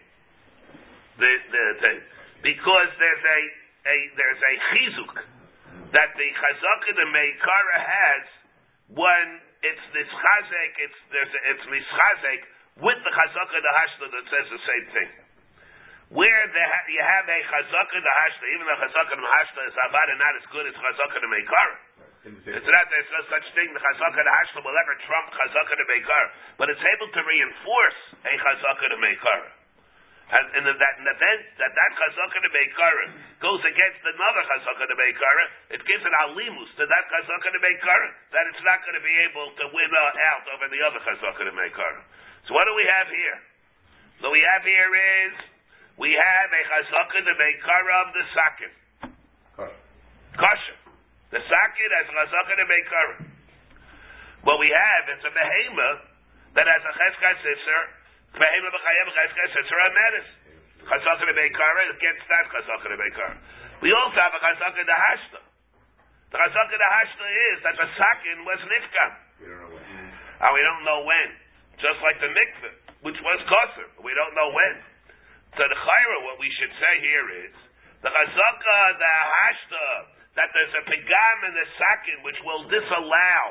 The, the, the, because there's a, a there's a chizuk that the chazaka the meikara has when it's this chazek, it's there's it's mischazek with the chazaka the hashla that says the same thing. Where the, you have a chazaka the hashla, even the chazaka the hashla is avada not as good as chazaka the meikara. It's not there's no such thing. The chazaka the hashla will ever trump chazaka the meikara, but it's able to reinforce a chazaka the meikara. And, and that, that, then, that that chazaka the meikara goes against another chazaka the meikara, it gives an alimus to that chazaka the meikara that it's not going to be able to win uh, out over the other chazaka the meikara. So what do we have here? So we have here is we have a chazaka the meikara of the sakin. Kosher. The sakin has chazaka the meikara. What we have is a behema that has a cheskas sister. Behema b'chayev cheskas sister on medis. Chazaka the meikara against that chazaka the meikara. We also have a chazaka the hashta. The chazaka the hashta is that the sakin was nifka. We don't know when. And we don't know when. Just like the mikveh, which was kosher. We don't know when. So the chayra, what we should say here is, the chazaka, the hashta, that there's a pigam in the sakin which will disallow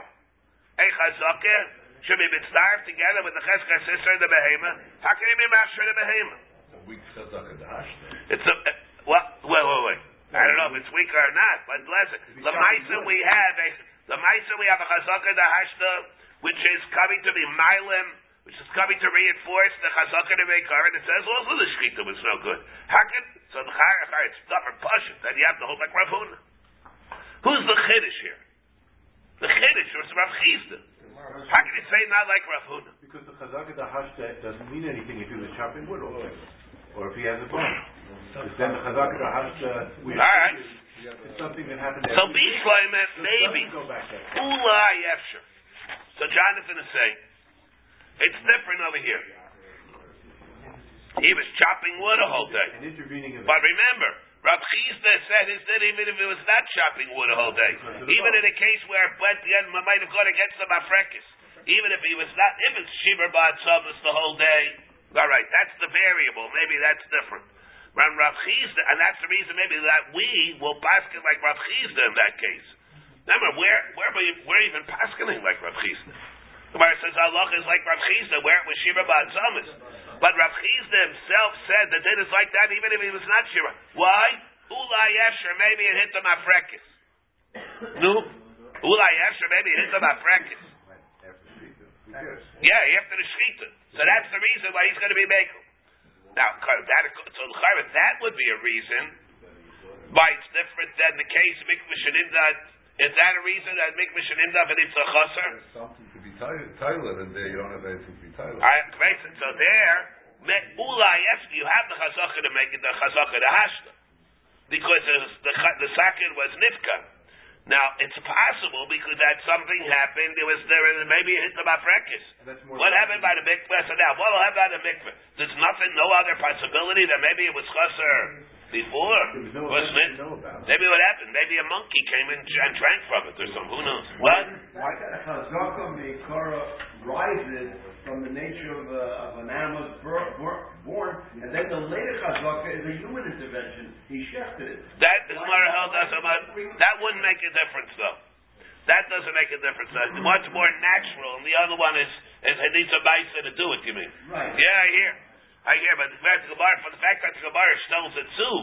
a chazaka, should be mitzvah together with the cheskar sister and the behema. How can he be master of the behema? weak chazaka the hashta. It's a, what, wait, wait, wait. I don't know if it's weaker or not, but listen, the Maisa we have, a, the Maisa we have a chazaka the hashta, which is coming to be milim, which is coming to reinforce the chazaka the meikar, and it says also the shkita was no good. How can, so the chayachar, it's stubborn pashut, that you have to hold like Rav Huna. Who's the chiddush here? The chiddush was Rav Chisda. How can you say not like Rav Huna? Because the chazaka the hashta doesn't mean anything if he was chopping wood all day. Or if he has a bone. Because then the chazaka the hashta, we All right. it's something that happened So be the- Shloimeh, maybe. doesn't go back that far. Ula Yefsher. So Jonathan is saying, it's different over here. He was chopping wood a whole day. An intervening event. But remember, Rav Chisda said his that even if it was not chopping wood a whole day, even in a case where it went the end might have gone against the Mafrekis, even if he was not, if it's Shiver Bad the whole day, all right, that's the variable. Maybe that's different. Rav Chisda, and that's the reason maybe that we will basket like Rav Chisda in that case. Remember, where where we we're even paskening like Rav Chisda. Where it says Allah is like Rav Chisda, where it was Shiva Bad Zamas. But Rav Chisda himself said that it is like that even if he was not Shiva. Why? Ulai Yesher, maybe it hit the Mafrekis. No? Ulai Yesher, maybe it hit the Mafrekis. Yeah, after the Shechita. So that's the reason why he's going to be Mekel. Now, that, so that would be a reason why it's different than the case Mikvah. Is that a reason that Mikvah Shenindat and it's a chaser? To be Tyler, and there you don't have anything to be Tyler. All right, great. So there, me- Ula, you have the chazaka to make it the chazaka the hashta. Because the, the, cha- the sakin was nifka. Now, it's possible because that something happened, there was, there maybe it hit the mafrekis. What happened by the mikveh? So now, what will happen by the mikveh? There's nothing, no other possibility that maybe it was chaser before, was no wasn't it? to know about. Maybe what happened? Maybe a monkey came in and drank from it or something. Who knows? What? Why Chazaka Meikara rises from the nature of, a, of an animal born, and then the later Chazaka is a human intervention. He shefted it. That is Mara held us about. That wouldn't make a difference, though. That doesn't make a difference. That's mm-hmm. much more natural, and the other one is needs a Maisa to do it, you mean? Right. Yeah, I hear. I hear, but the fact the Gemara, for the fact that the Gemara stills it too,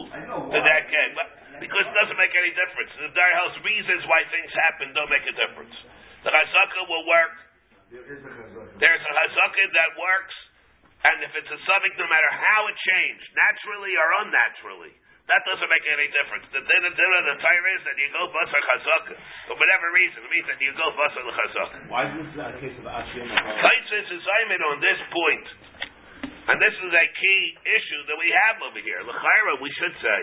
to that game, because it doesn't make any difference. The Dar House reasons why things happen don't make a difference. The Chazaka will work. There is a chazaka. There's a Chazaka that works, and if it's a suffix, no matter how it changed, naturally or unnaturally, that doesn't make any difference. The din of the Torah is that you go basar Chazaka. For whatever reason, it means that you go basar Chazaka. Why is this a case of Ashim? Taisus is Simon on this point, and this is a key issue that we have over here. L'chaira, we should say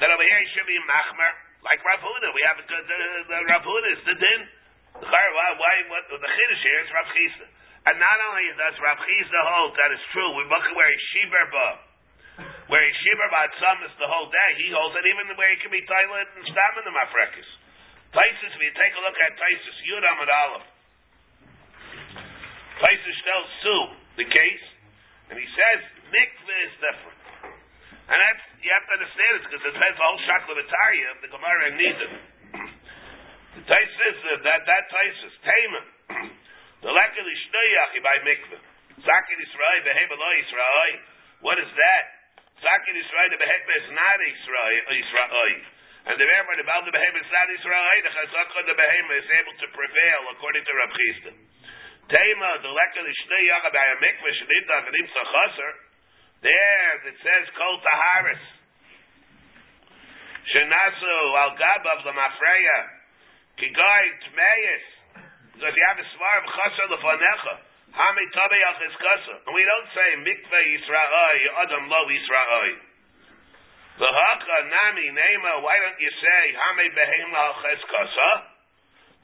that over here should be machmer, like Rav Huna. We have uh, the, the, the Huna is the din. L'chaira, why, why what, the chiddush here is Rav Chisda. And not only does Rav Chisda hold that is true, we're looking where he's shiver where he's shiver ba is the whole day. He holds it even where he can be toilet and stam in the mafrekis. Taisus, if you take a look at Taisus, Yudam and Aleph. Taisus tells Sue the case, and he says mikveh is different. And that's you have to understand it because it says the whole shaklavataria of the Gemara and Nidin. The Taisus uh, that that Taisus Taman the lekel ishnoyachi by mikveh. Zakir Yisrael behem lo Yisrael. What is that? Zakir Yisrael the behem is not. Yisrael. And the Rebbe, the Baal the behem is not Yisrael. The Chazaka the behem is able to prevail according to Rab Chisda. Tema, chaser. There, it says kol taharis. Shenasu al gabav. Kigai. Because you have a svar of chaser lefanecha. Hami tabe al cheskasa. And we don't say mikveh Yisrael, adam lo Yisrael. The haka nami nema, why don't you say hami behem al cheskasa?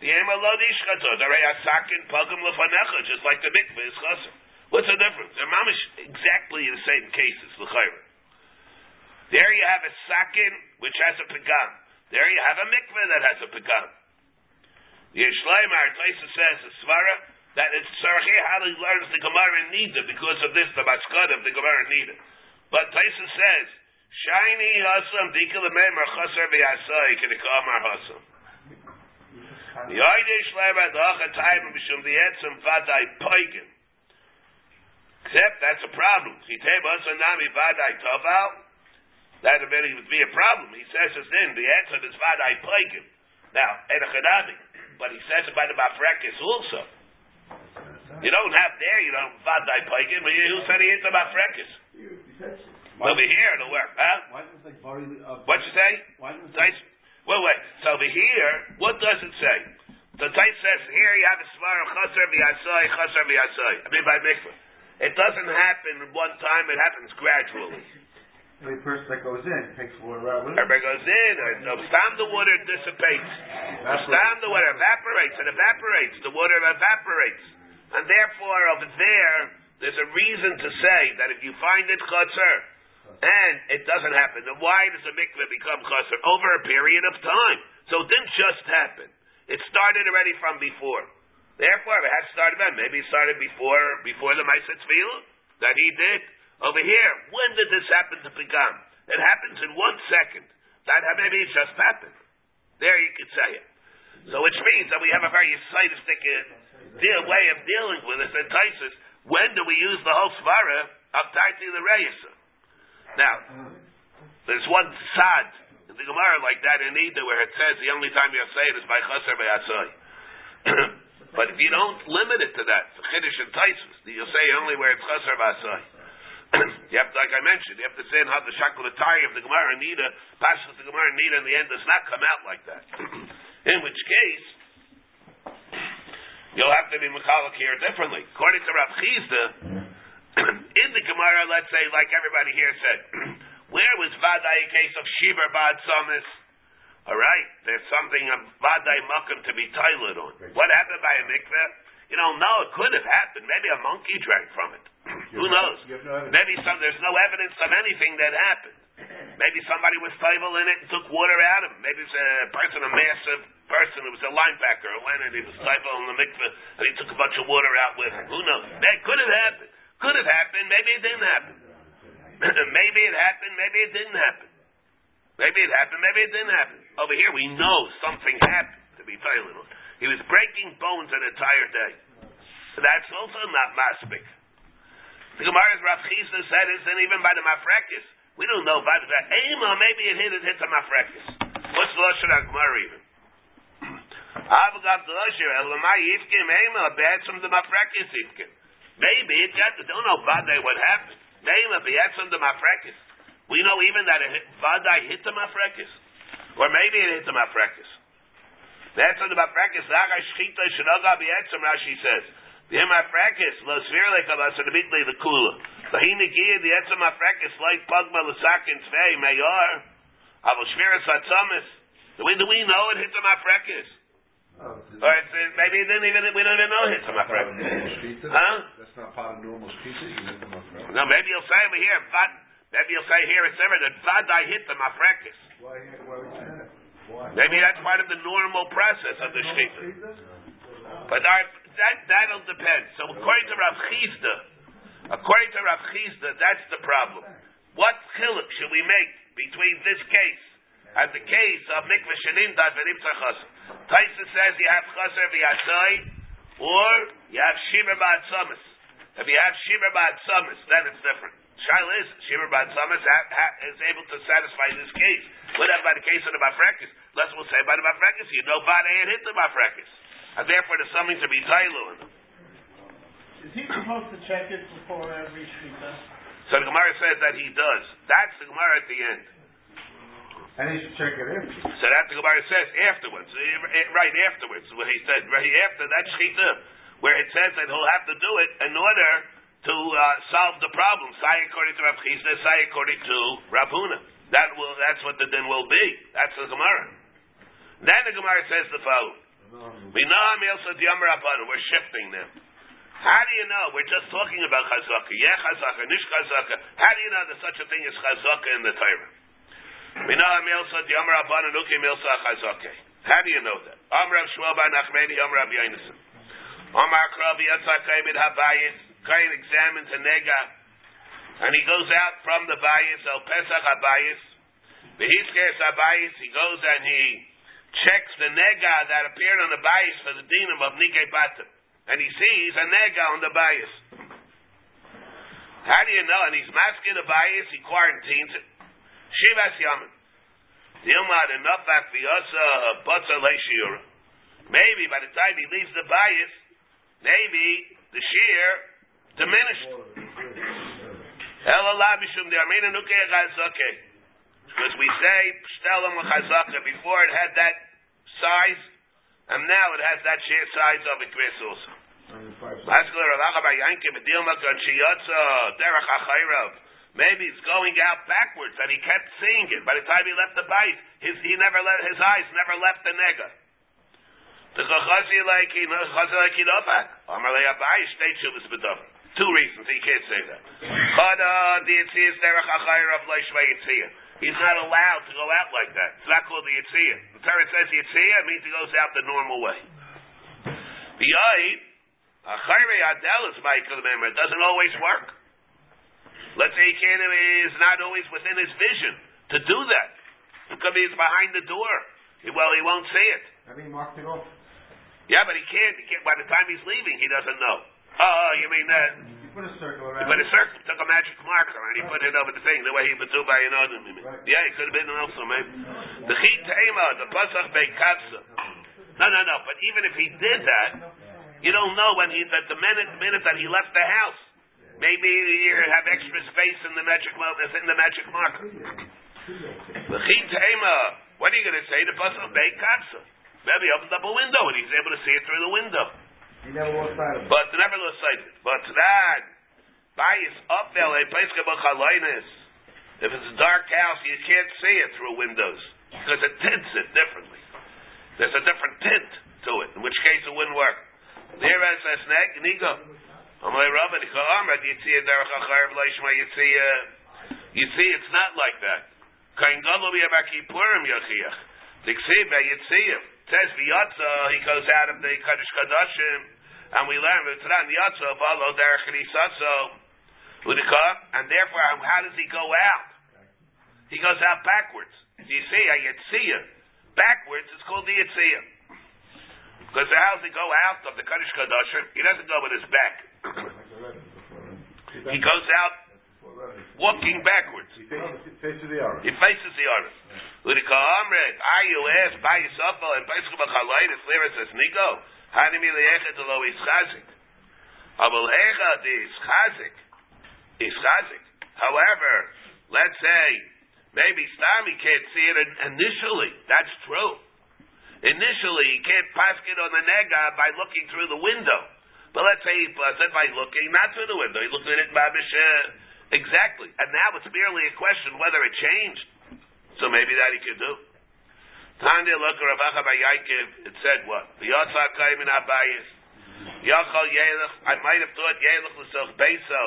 The ema lo dishkata. The rei asakin pagam lefanecha, just like the mikveh is chaser. What's the difference? They're mamish exactly the same cases, l'chayra. There you have a sakin which has a pagam. There you have a mikveh that has a pagam. Yeshleimar Taisa says the svara that it's Sarchi how he learns the Gemara Nida because of this the maskad of the Gemara Nida. But Taisa says shiny hasam dikal memer chaser v'yasai k'nikamar hasam. Yoyde Shleimar dacha time mishum v'yetzim vaday poigim. Except that's a problem. Chitei nami vaday toval. That would be a problem. He says it's in the answer is vaday poigim. Now, Edachadabi, but he says it by the Mafrekis also. You don't have there, you don't vaday poigim, but who said he hit the Mafrekis? Over here it'll work, huh? Why does it say bari? Uh, What'd you say? Why does it say? Tais- Wait, wait. So over here, what does it say? The Tais says here you have a svar of chaser v'yasai, chaser v'yasai. I mean by mikvah. It doesn't happen one time; it happens gradually. Every person that goes in takes water out with it. Everybody goes in, or no, stam the water dissipates. The stam the water evaporates, it evaporates. The water evaporates, and therefore over there, there's a reason to say that if you find it chaser, and it doesn't happen, then why does the mikveh become chaser over a period of time? So it didn't just happen. It started already from before. Therefore, it has started then. Maybe it started before before the Tzvila that he did. Over here, when did this happen to begin? It happens in one second. That maybe it just happened. There you could say it. So which means that we have a very scientific uh, deal, way of dealing with this entices. When do we use the whole svara of Taiti the Reyesa? Now, there's one sad in the Gemara like that in Ida where it says the only time you say it is by Chaser by But if you don't limit it to that, for Chiddush and Taisus, you'll say only where it's Chaser by you have to, like I mentioned, you have to say in how the Shakulatai of the Gemara Nida, passes the Gemara Nida in the end does not come out like that. in which case, you'll have to be Mechalik here differently. According to Rav Chisda, in the Gemara, let's say, like everybody here said, where was Vadai a case of Shiver Bad Samis? Alright, there's something of Vadai Makam to be toilet on. What happened by a mikveh? You don't know, it could have happened. Maybe a monkey drank from it. Who knows? No. Maybe some, there's no evidence of anything that happened. Maybe somebody was stable in it and took water out of him. Maybe it's a person, a massive person who was a linebacker who went and he was stable in the mikveh and he took a bunch of water out with him. Who knows? That could have happened. Could have happened. Maybe it didn't happen. maybe it happened. Maybe it didn't happen. Maybe it happened. Maybe it didn't happen. Over here, we know something happened to be failing on. He was breaking bones an entire day. that's also not maspik. The Gemara's Rav Chisda said it, and even by the mafrekis, we don't know about the Ema, maybe it hit it hit the mafrekis. What's the Lashon HaGemara even? Avagav the Lashon, Elamai Yifkim Ema, bad from the mafrekis Yifkim. Maybe it got, don't know Vadai what happened. Bad from the mafrekis. We know even that it hit, Vadai hit the mafrekis. Or maybe it hit the mafrekis. That's on the mafrekis, Laga Shchita Shinoga B'etzim, Rashi says. The mafrekis, Lo Svirlik, Allah Sadabitli, the Kula. Lahinigia, the etzem mafrekis, like Pugma, Lasakin, Tvei, Mayor, Shviras Hatzamis. Do we, do we know it hit the mafrekis? Oh, Or it's, uh, maybe it didn't even, we don't even know it hit the mafrekis. Huh? That's not part of normal shkita. You hit them up. No, maybe you'll say over here, Vad, maybe you'll say here it's ever that Vadai hit the mafrekis. Why, why would you that? Why? Maybe that's part of the normal process of the shkita. But our, that that'll depend. So according to Rav Chisda, according to Rav Chisda, that's the problem. What chiluk should we make between this case and the case of mikvah shenim dad v'nim tzachas? Taisa says you have chaser v'yatzai or you have shimer ba'atzamis. If you have shimer ba'atzamis, then it's different. Shaila is shimer ba'atzamis ha, ha, is able to satisfy this case. Whatever by the case of the mafrekis, let's we'll say by the mafrekis, you know Bade had hit the mafrekis. And therefore there's something to be tailu in them. Is he supposed to check it before every shkita? So the Gemara says that he does. That's the Gemara at the end. And he should check it in. So that the Gemara says afterwards, eh, eh, right afterwards, where he said, right after that shechita, where it says that he'll have to do it in order to uh, solve the problem. Say according to Rav Chisda, say according to Rav Huna. That will, that's what the din will be. That's the Gemara. Then the Gemara says the following. We know We're shifting them. How do you know? We're just talking about chazaka. Yeah, chazaka, nish chazaka. How do you know there's such a thing as chazaka in the Torah? How do you know that? Amr Shmuel Bar Nachmeni Amr Rabbi Yonason. Amar Krabi Yatzak David Habayis. Kain examines a nega, and he goes out from the bayis El Pesach Habayis. Behiskes Habayis. He goes and he checks the nega that appeared on the bayis for the dinam of Nige Batim, and he sees a nega on the bayis. How do you know? And he's masking the bayis. He quarantines it. Shivas Yamin. Dilmad enough Akviyasa Butza Leishiura. Maybe by the time he leaves the bias, maybe the shear diminished. Because we say Pshtelam Chazaka before it had that size, and now it has that sheer size of a kris also. Maybe it's going out backwards, and he kept seeing it. By the time he left the bite, his he never let his eyes never left the nega. Two reasons he can't say that. He's not allowed to go out like that. It's not called the yitziyah. The Torah says yitziyah it means he goes out the normal way. The ayit achayir adel is Michael It doesn't always work. Let's say he can't, is not always within his vision to do that. It could be it's behind the door. Well, he won't see it. I mean, marked it off. Yeah, but he can't. He can't by the time he's leaving, he doesn't know. Oh, you mean that? You put a circle He around put a it. circle, took a magic marker, and he put it over the thing, the way he would do by an other. Right. Yeah, he could have been also, maybe. The Chit Tema, the Pasach Beikatsa. No, no, no, but even if he did that, you don't know when he, that the minute, the minute that he left the house, maybe you have extra space in the magic, in the magic marker. The Chit Tema, what are you going to say? The Pasach Beikatsa. Maybe he opened up a window and he's able to see it through the window. He never lost sight of it. But never lost sight of it. But that bias up there, a place If it's a dark house, you can't see it through windows because it tints it differently. There's a different tint to it, in which case it wouldn't work. There as a snag, nigo. Amalei Rabbi, Amrad, Yitzia Derech Acharev Leishma Yitzia. Uh, you see, it's not like that. Kain he goes out of the Kaddish Kadashim, and we learn V'tzran Yatza, V'alo Derech Risatzo, Udika, and therefore, how does he go out? He goes out backwards. You see a Yitzia? Backwards, it's called the Yitzia. Because how does he go out of the Kaddish Kadoshim? He doesn't go with his back. He goes out walking backwards. He faces, the Aron. He faces the Aron. Udika Amret, are you asked by Yisrael and Pesach B'chaloi, the Slira says, Nico, Hanimi Le'echet Lo is Chazik. Abel Echad is Chazik. Is Chazik. However, let's say, maybe Stami can't see it initially. That's true. Initially, he can't pass it on the nega by looking through the window. But let's say he it by looking not through the window. He looked at it babish, uh, exactly. And now it's merely a question whether it changed. So maybe that he could do. Tanya look Ravacha by Yaakov, it said what? The Yotzar Kaim in Abayis. Yachal Yelech, I might have thought Yelech L'soch Beso.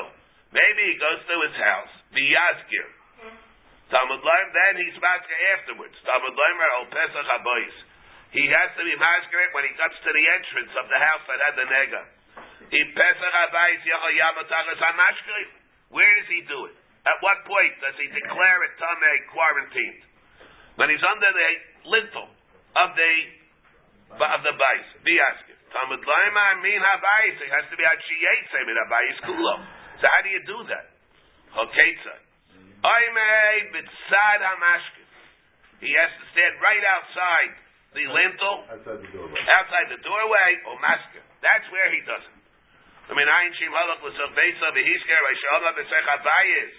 Maybe he goes to his house. The Yazgir. Talmud Laim, then he's masker afterwards. Talmud Laimer al Pesach Abayis. He has to be masker when he comes to the entrance of the house that had the nega. He Pesach Abayis Yachal Yamatachas HaMashkir. Where does he do it? At what point does he declare it Tameh quarantined? When he's under the lintel of the of the bais. Be asking. Talmud Laima mean habayis. It has to be at shiyetze min habayis kulo. So how do you do that? Hoketza. Oimei b'tzad hamashkin. He has to stand right outside the lintel, Outside the doorway. outside the doorway, or masker. That's where he does it. I mean, ayin shim halach l'sof beisa v'hisker v'shalom b'sech habayis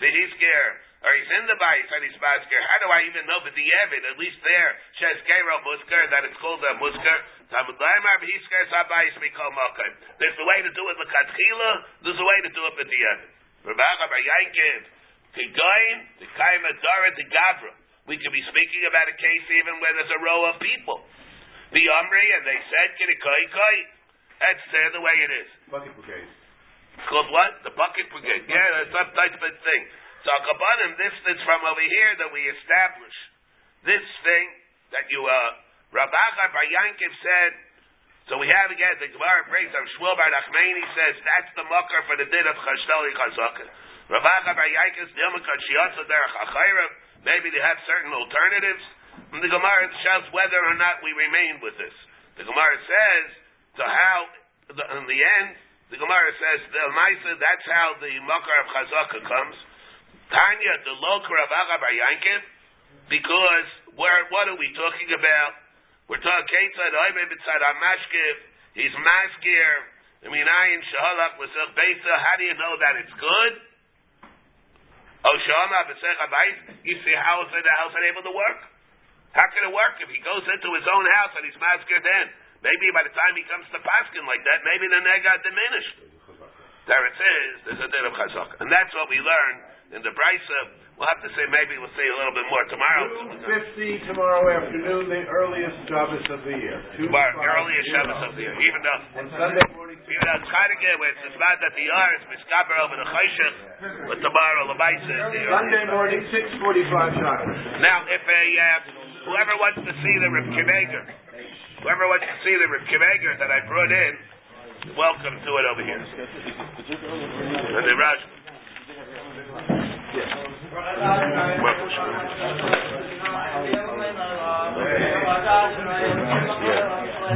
v'hisker or he's in the bayis and he's masker. How do I even know but the evid? At least there, shes gero musker that it's called a musker. Talmud laimar v'hisker sabayis mikol mokim. There's a way to do it with katchila. There's a way to do it with the evid. Rabbacha bar Yankiv, kigoyin, the kaima dara, the gavra. We could be speaking about a case even where there's a row of people. The Omri, and they said, Kidikoi That's uh, the way it is. Bucket brigade. It's called what? The bucket brigade. Yeah, that's some type of thing. So Kabbanim, this is from over here that we establish. This thing that you, uh, Rabbacha Bar Yankiv said, so we have again, the Gemara brings of Shmuel Bar Nachmani says, that's the mucker for the din of Chashtali Chazaka. Rabbacha Bar Yankiv, Nilmakot Shiatza Derech Achayrav, maybe they have certain alternatives. And the Gemara shows whether or not we remain with this. The Gemara says, so how, the- in the end, the Gemara says, the Maisa, that's how the Makar of Chazaka comes. Tanya, the Lokar of Aga Bar Yankiv, because where, what are we talking about? We're talking Ketzad Oibe B'tzad HaMashkiv, he's Maskir, I mean, I Ayin Shahalach L'Sech Beisa, how do you know that it's good? Oh, Shama B'Sech HaBais, you see how is how's it able to work? How can it work if he goes into his own house and he's Maskir then? Maybe by the time he comes to Paskin like that, maybe the neg got diminished. There it is, there's a din of chazak. And that's what we learn in the Brisa. We'll have to say, maybe we'll say a little bit more tomorrow. Two fifty tomorrow afternoon, the earliest Shabbos of the year. Tomorrow, earliest. Shabbos of the year. Even though, And Sunday morning. even though it's good, where it's bad that the yar is miskaber over the chayshach, but tomorrow, the Brisa is the Sunday morning, six forty-five Shabbos. Now, if a, uh, whoever wants to see the Reb Kiveger, Whoever wants to see the Reb that I brought in, welcome to it over here. And the Raj.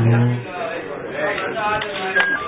Yeah.